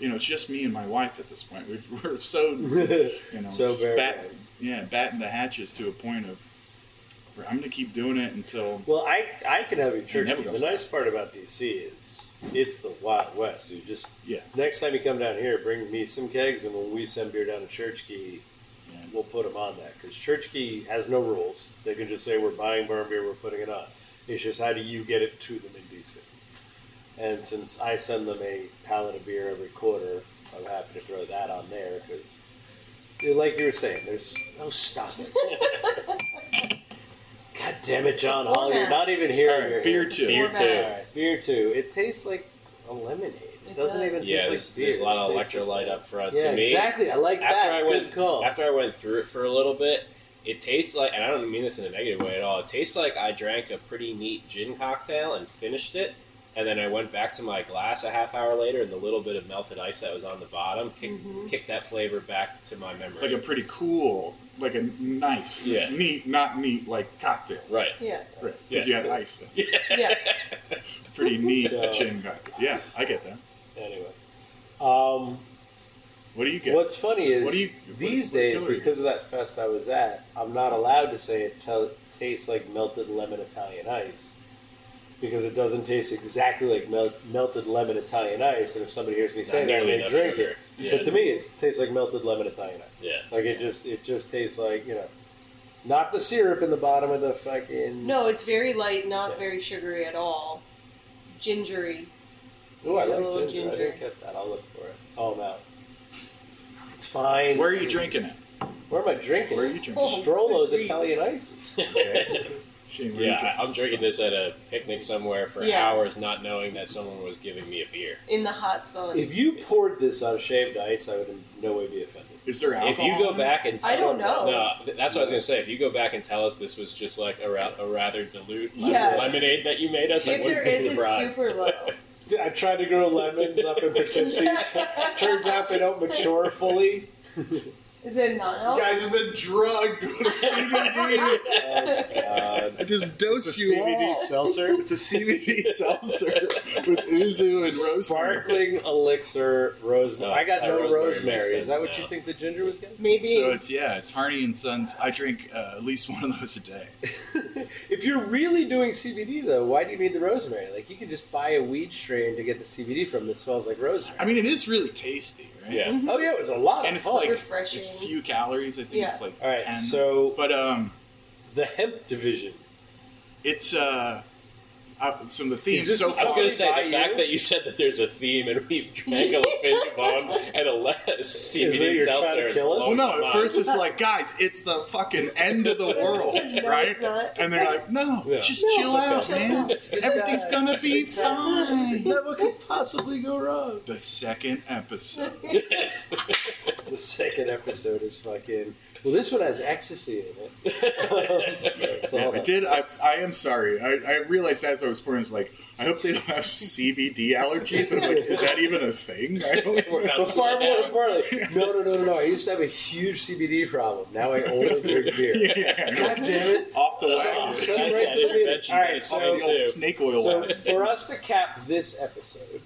you know it's just me and my wife at this point. We've, we're so you know,
So very
bat-
nice.
yeah, batting the hatches to a point of I'm gonna keep doing it until
Well, I I can have your church. The nice part about DC is it's the Wild West, dude. Just
yeah.
next time you come down here, bring me some kegs, and when we send beer down to Church Key,
Yeah.
we'll put them on that because Church Key has no rules. They can just say we're buying barn beer, we're putting it on. It's just how do you get it to them in DC? And since I send them a pallet of beer every quarter, I'm happy to throw that on there because, like you were saying, there's oh stop it. God damn it, John Holl! You're not even here.
All right, beer two.
Beer
Four
two.
bags.
Beer two. It tastes like a lemonade. It,
It
doesn't
does.
even
Yeah,
taste
there's,
like beer.
there's a lot of
It tastes
electrolyte
like-
up front.
Yeah,
to me,
exactly. I like
after
that.
I
Good
went
call.
after I went through it for a little bit, it tastes like, and I don't mean this in a negative way at all. It tastes like I drank a pretty neat gin cocktail and finished it, and then I went back to my glass a half hour later, and the little bit of melted ice that was on the bottom kicked,
Mhm.
kicked that flavor back to my memory.
It's like a pretty cool, like a nice,
Yeah.
neat, not neat, like cocktail.
right.
Yeah.
Right.
Yeah,
Because you had
so-
ice. Then.
Yeah.
Pretty neat
So-
gin cocktail. Yeah, I get that.
Anyway, um,
What do you get?
what's funny is
What do you-
these days, because of that fest I was at, I'm not allowed to say it tel- tastes like melted lemon Italian ice. Because it doesn't taste exactly like mel- melted lemon Italian ice, and if somebody hears me
Not
say that, they
enough
drink
sugar.
it.
Yeah.
But to me, it tastes like melted lemon Italian ice.
Yeah.
Like it just it just tastes like you know, not the syrup in the bottom of the fucking.
No, it's very light, not
Yeah.
very sugary at all. Gingery.
Oh, I
A
like
little
ginger. I
ginger.
didn't get that. I'll look for it. Oh, I'm out. It's fine.
Where are you drinking it?
Where am I drinking? It?
Where are you drinking?
Oh.
Strollo's. Italian ices.
Okay. Shane, where are you
Yeah,
drinking?
I- I'm drinking this at a picnic somewhere for
Yeah.
hours, not knowing that someone was giving me a beer.
In the hot sun.
If you poured this on shaved ice, I would in no way be offended.
Is there alcohol?
If you go
in it?
back and tell
I don't know.
no, th- that's what I was gonna say. If you go back and tell us this was just like a, ra- a rather dilute lemon-
Yeah.
lemonade that you made us, I
if there
wouldn't be
is,
surprised.
it's super low.
I tried to grow lemons up in Poughkeepsie. Turns out they don't mature fully.
Is it not?
You guys have been drugged with CBD.
Oh, God.
I just dosed
It's a
you
CBD
all.
seltzer.
It's a CBD seltzer with yuzu and rosemary.
Sparkling elixir rosemary.
No,
I got no
rosemary
rosemary. Is that
sense
what you think the ginger was getting?
Maybe.
So it's yeah, it's Harney and Sons. I drink uh, at least one of those a day.
if you're really doing CBD though, why do you need the rosemary? Like you could just buy a weed strain to get the CBD from that smells like rosemary.
I mean, it is really tasty, right?
Yeah.
oh yeah, it was a lot
and
of
it's
fun.
like
Refreshing.
It's few calories. I think
Yeah.
it's like
All right,
10.
so
but um,
the hemp division.
it's uh, uh some of the themes
Is this-
so
I was gonna say the
you?
fact that you said that there's a theme and we drank a finch bomb and a le-
Is it
CBD
you're trying to
seltzer. is
kill us?
Well,
blowing
no. At first, it's like, guys, it's the fucking end of the world, right?
it's.
And they're like, no,
Yeah.
just
No,
chill
it's okay.
out,
Chill
man.
out.
Everything's gonna be
Good time.
fine.
What could possibly go wrong?
The second episode.
The second episode is fucking. Well, this one has ecstasy in it. So
Yeah,
hold
I did. I, I am sorry. I, I realized as I was pouring, I was like, I hope they don't have CBD allergies. I'm like, is that even a thing? I don't know.
But far more importantly, no, no, no, no, no. I used to have a huge CBD problem. Now I only drink beer.
Yeah, yeah.
God damn it.
Off the
Send-
wagon.
send
Yeah,
right to the meeting. All right, so,
the old snake oil
so
wagon.
for us to cap this episode,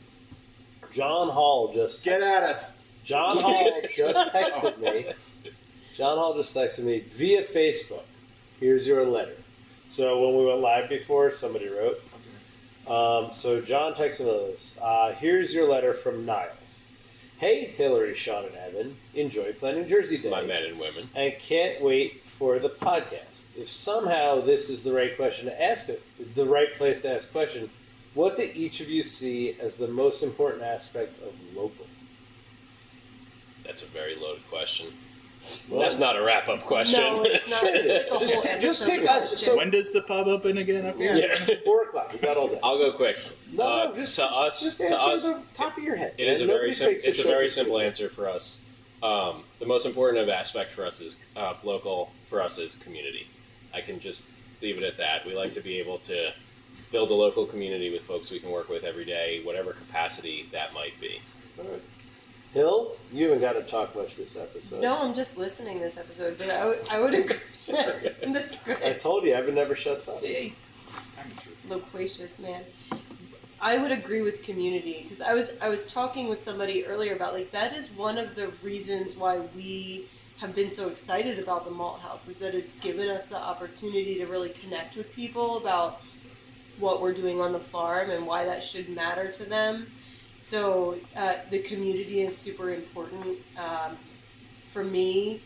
John Holl just
Get at us.
John Holl just texted me. Oh. John Holl just texted me via Facebook. Here's your letter. So when we went live before, somebody wrote. Um, so John texted me this. Uh, here's your letter from Niles. Hey, Hillary, Sean, and Evan. Enjoy planning Jersey Day.
my men and women.
and can't wait for the podcast. If somehow this is the right question to ask, the right place to ask a question, what do each of you see as the most important aspect of local?
That's a very loaded question.
Well,
That's not a wrap up question.
No, it's not. It's
is.
a whole
Just-
episode
just pick
question.
up- so-
When does the pub open again up here?
Yeah, four o'clock. We got all day.
I'll go quick.
No,
Uh,
no, just
to
just,
us,
just
to
answer
us,
the top of your head.
It is a very
Nobody
sim- it's a very simple
description.
answer for us. Um, the most important of aspect for us is uh, local for us is community. I can just leave it at that. We like to be able to build a local community with folks we can work with every day, whatever capacity that might be.
Hill, you haven't got to talk much this episode.
No, I'm just listening this episode, but I would, I would agree. That's
I told you, Evan never shuts up.
Loquacious man. I would agree with community because I was I was talking with somebody earlier about like that is one of the reasons why we have been so excited about the malt house is that it's given us the opportunity to really connect with people about what we're doing on the farm and why that should matter to them. So uh, the community is super important um, for me.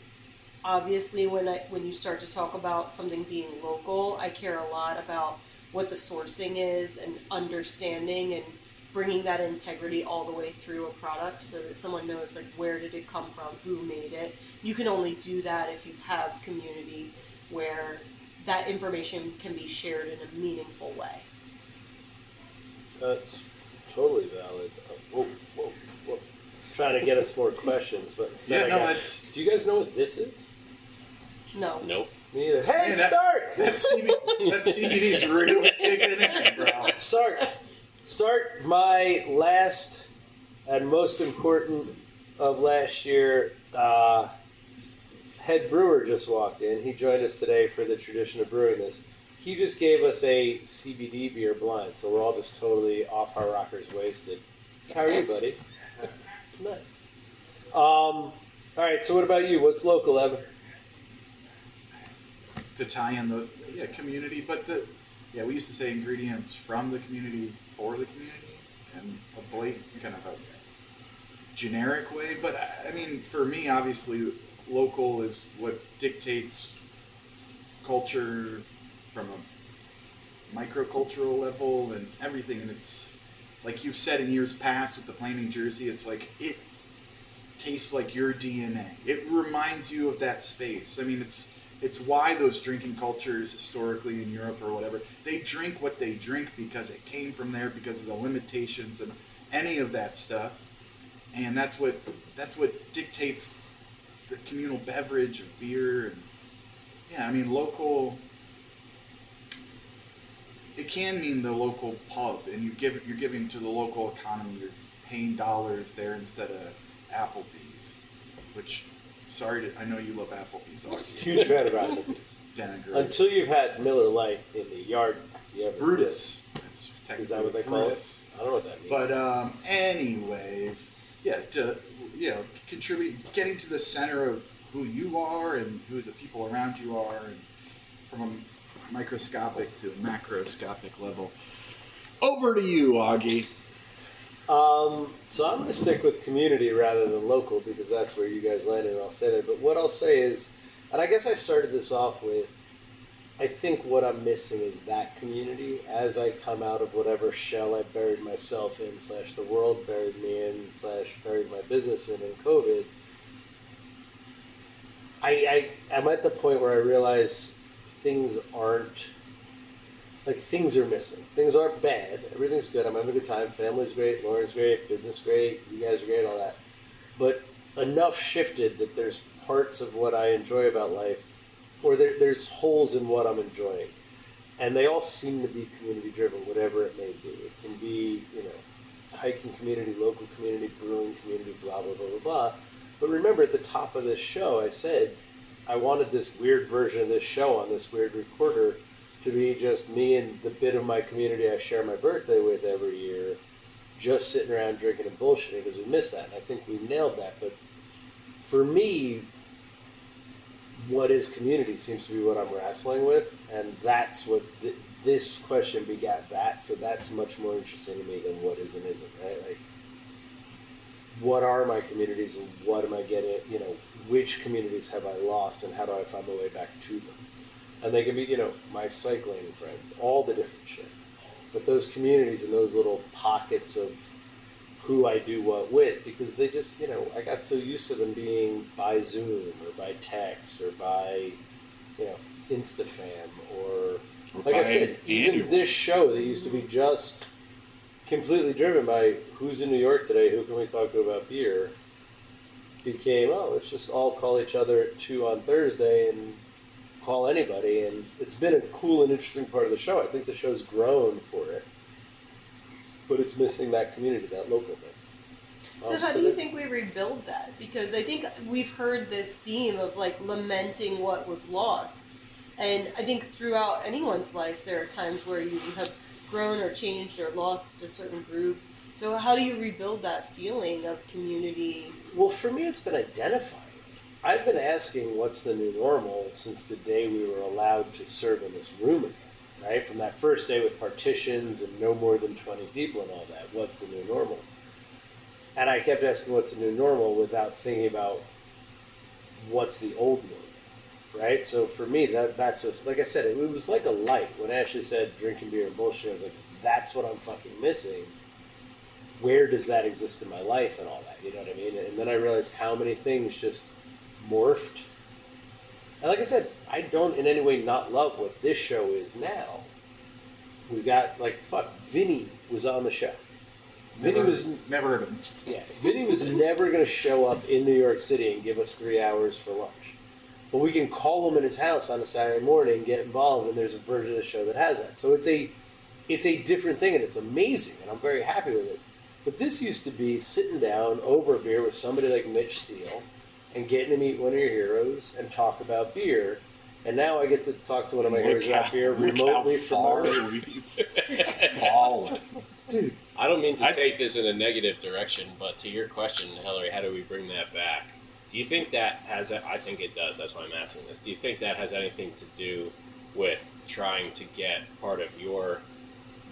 Obviously, when I when you start to talk about something being local, I care a lot about what the sourcing is and understanding and bringing that integrity all the way through a product so that someone knows like where did it come from who made it you can only do that if you have community where that information can be shared in a meaningful way
That's totally valid. Trying to get us more questions, but instead
Yeah,
I
no,
got-
it's
Do you guys know what this is?
no
Nope.
Me either. Hey,
Man, that-
Stark!
that CB, that CBD's really kicking in, bro.
Start, start my last and most important of last year. Uh, head brewer just walked in. He joined us today for the tradition of brewing this. He just gave us a CBD beer blind, so we're all just totally off our rockers, wasted. How are you, buddy? Nice. Um, all right. So, what about you? What's local, Evan?
to tie in those yeah community but the yeah we used to say ingredients from the community for the community and a blatant kind of a generic way but I, I mean for me obviously local is what dictates culture from a microcultural level and everything and it's like you've said in years past with the Planning Jersey it's like it tastes like your DNA it reminds you of that space. I mean it's it's why those drinking cultures historically in Europe or whatever they drink what they drink because it came from there because of the limitations and any of that stuff. And that's what that's what dictates the communal beverage of beer and yeah I mean local it can mean the local pub and you give you're giving to the local economy you're paying dollars there instead of Applebee's which sorry to I know you love Applebee's.
Huge fan of Applebee's.
Denigrate.
Until you've had Miller Lite in the yard, you
Brutus. That's technically
Is that what they call
Brutus.
it? I don't know what that means.
But um, anyways, yeah, to you know, contribute, getting to the center of who you are and who the people around you are, and from a microscopic to macroscopic level. Over to you, Augie.
Um, so I'm going to stick with community rather than local because that's where you guys landed, and I'll say that. But what I'll say is, and I guess I started this off with, I think what I'm missing is that community as I come out of whatever shell I buried myself in, slash the world buried me in, slash buried my business in in COVID. I, I I'm at the point where I realize things aren't like things are missing. Things aren't bad. Everything's good. I'm having a good time. Family's great. Lauren's great. Business great. You guys are great. All that. But enough shifted that there's parts of what I enjoy about life, or there, there's holes in what I'm enjoying, and they all seem to be community driven, whatever it may be. It can be you know, hiking community, local community, brewing community, blah blah blah blah blah. But remember, at the top of this show, I said I wanted this weird version of this show on this weird recorder to be just me and the bit of my community I share my birthday with every year, just sitting around drinking and bullshitting because we missed that. And I think we nailed that. But for me, what is community seems to be what I'm wrestling with, and that's what th- this question begat that. So that's much more interesting to me than what is and isn't. Right? Like, what are my communities and what am I getting? You know, which communities have I lost, and how do I find my way back to them? and they can be, you know, my cycling friends, all the different shit. But those communities and those little pockets of who I do what with, because they just, you know, I got so used to them being by Zoom or by text or by, you know, Instafam or, like I said, even
annual.
this show that used to be just completely driven by who's in New York today, who can we talk to about beer, became, oh, let's just all call each other at two on Thursday and call anybody, and it's been a cool and interesting part of the show. I think the show's grown for it, but it's missing that community, that local thing.
So
Um,
how do you think we rebuild that? Because I think we've heard this theme of like lamenting what was lost, and I think throughout anyone's life there are times where you have grown or changed or lost a certain group. So how do you rebuild that feeling of community?
Well, for me, it's been identifying. I've been asking what's the new normal since the day we were allowed to serve in this room again, right? From that first day with partitions and no more than 20 people and all that. What's the new normal? And I kept asking what's the new normal without thinking about what's the old normal, right? So for me, that that's just, like I said, it, it was like a light. When Ashley said drinking beer and bullshit, I was like, that's what I'm fucking missing where does that exist in my life and all that? You know what I mean? And then I realized how many things just morphed. And like I said, I don't in any way not love what this show is now. We got like fuck. Vinny was on the show. Vinny
Never,
was
never heard of him.
yeah. Vinny was never going to show up in New York City and give us three hours for lunch. But we can call him in his house on a Saturday morning, get involved, and there's a version of the show that has that. So it's a it's a different thing, and it's amazing, and I'm very happy with it. But this used to be sitting down over a beer with somebody like Mitch Steele and getting to meet one of your heroes and talk about beer. And now I get to talk to one of my heroes
Look
about
how,
beer
look
remotely
how
from
far
our
fallen.
dude.
I don't mean to
I-
take this in a negative direction, but to your question, Hillary, how do we bring that back? Do you think that has? A, I think it does. That's why I'm asking this. Do you think that has anything to do with trying to get part of your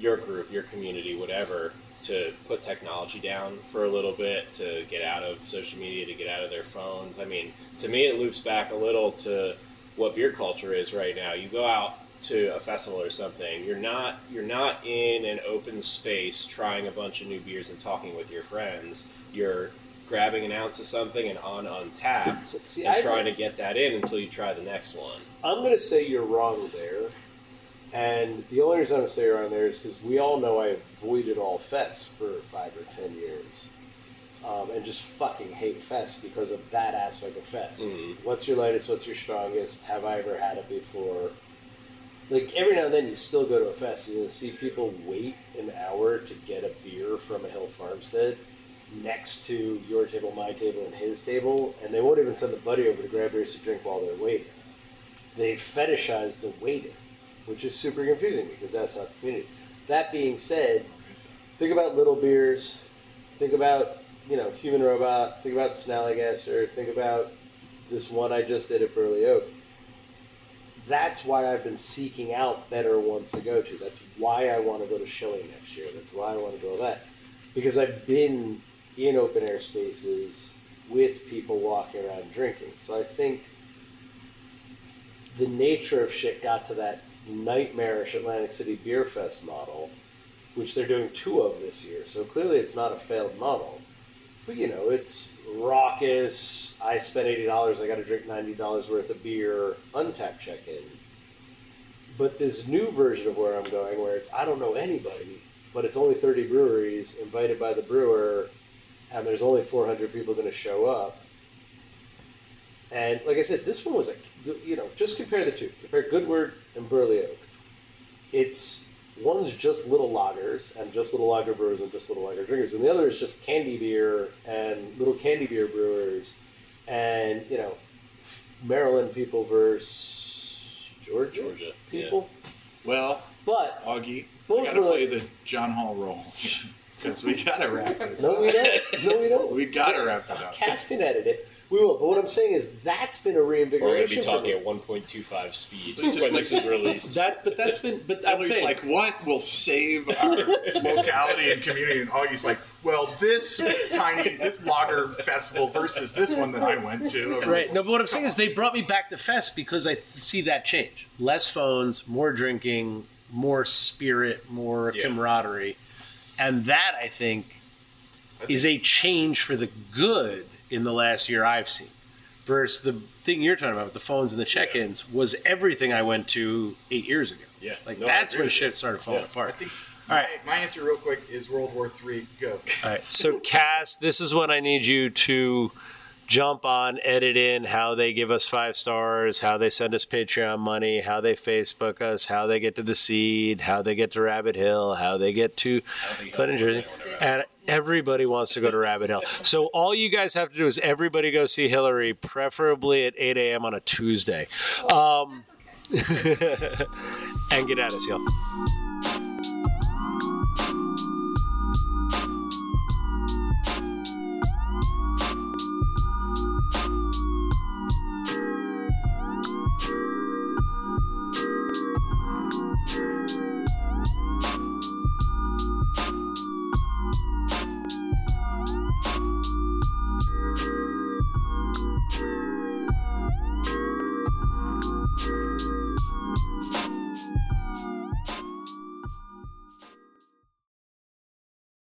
your group, your community, whatever, to put technology down for a little bit, to get out of social media, to get out of their phones? I mean, to me, it loops back a little to what beer culture is right now. You go out to a festival or something, you're not you're not in an open space trying a bunch of new beers and talking with your friends. You're grabbing an ounce of something and on Untappd
See,
and
I
trying
think-
to get that in until you try the next one.
I'm going to say you're wrong there. And the only reason I'm going to say you're wrong there is because we all know I avoided all fests for five or ten years. Um, and just fucking hate fest because of that aspect of fest.
Mhm.
What's your lightest? What's your strongest? Have I ever had it before? Like every now and then, you still go to a fest and you see people wait an hour to get a beer from a Hill Farmstead next to your table, my table, and his table, and they won't even send the buddy over to grab beers to drink while they're waiting. They fetishize the waiting, which is super confusing because that's not the community. That being said, think about little beers. Think about you know human robot. Think about Snallygaster. Think about this one I just did at Burley Oak. That's why I've been seeking out better ones to go to. That's why I want to go to Showing next year. That's why I want to go to that because I've been in open air spaces with people walking around drinking. So I think the nature of shit got to that nightmarish Atlantic City Beer Fest model, which they're doing two of this year. So clearly it's not a failed model. But you know, it's raucous. I spent eighty dollars. I got to drink ninety dollars worth of beer. Untappd check-ins. But this new version of where I'm going, where it's I don't know anybody, but it's only thirty breweries invited by the brewer, and there's only four hundred people going to show up. And like I said, this one was a you know just compare the two. Compare Goodward and Burley Oak. It's one's just little lagers and just little lager brewers and just little lager drinkers, and the other is just candy beer and little candy beer brewers, and you know, Maryland people versus Georgia,
Georgia,
people.
Well,
But
Augie,
Both
gotta
were
play
like-
the John Holl role because we gotta wrap this.
no,
up.
we don't. No, we don't.
We gotta wrap it up.
Casse can edit it. We will. But what I'm saying is that's been a
We're going to be talking at 1.25 speed
Just
when
like-
this is released.
That, but that's been. But I'm
Hillary's
saying,
like, what will save our locality and community? And Augie's like, well, this tiny, this lager festival versus this one that I went to.
Right. No, but what I'm saying is they brought me back to Fest because I th- see that change. Less phones, more drinking, more spirit, more
Yeah.
camaraderie. And that, I think, is a change for the good in the last year I've seen. Versus the thing you're talking about with the phones and the check ins was everything I went to eight years ago.
Yeah.
Like,
No,
that's when shit started falling
Yeah.
apart.
I think
All
my, my answer, real quick, is World War Three. Go.
All right. So, Cass, this is what I need you to jump on, edit in how they give us five stars, how they send us Patreon money, how they Facebook us, how they get to the seed, how they get to Rabbit Hill, how they get to Put in Jersey. And everybody wants to go to Rabbit Hill. So all you guys have to do is everybody go see Hillary, preferably at 8 a.m. on a Tuesday. Um, and get at us, y'all.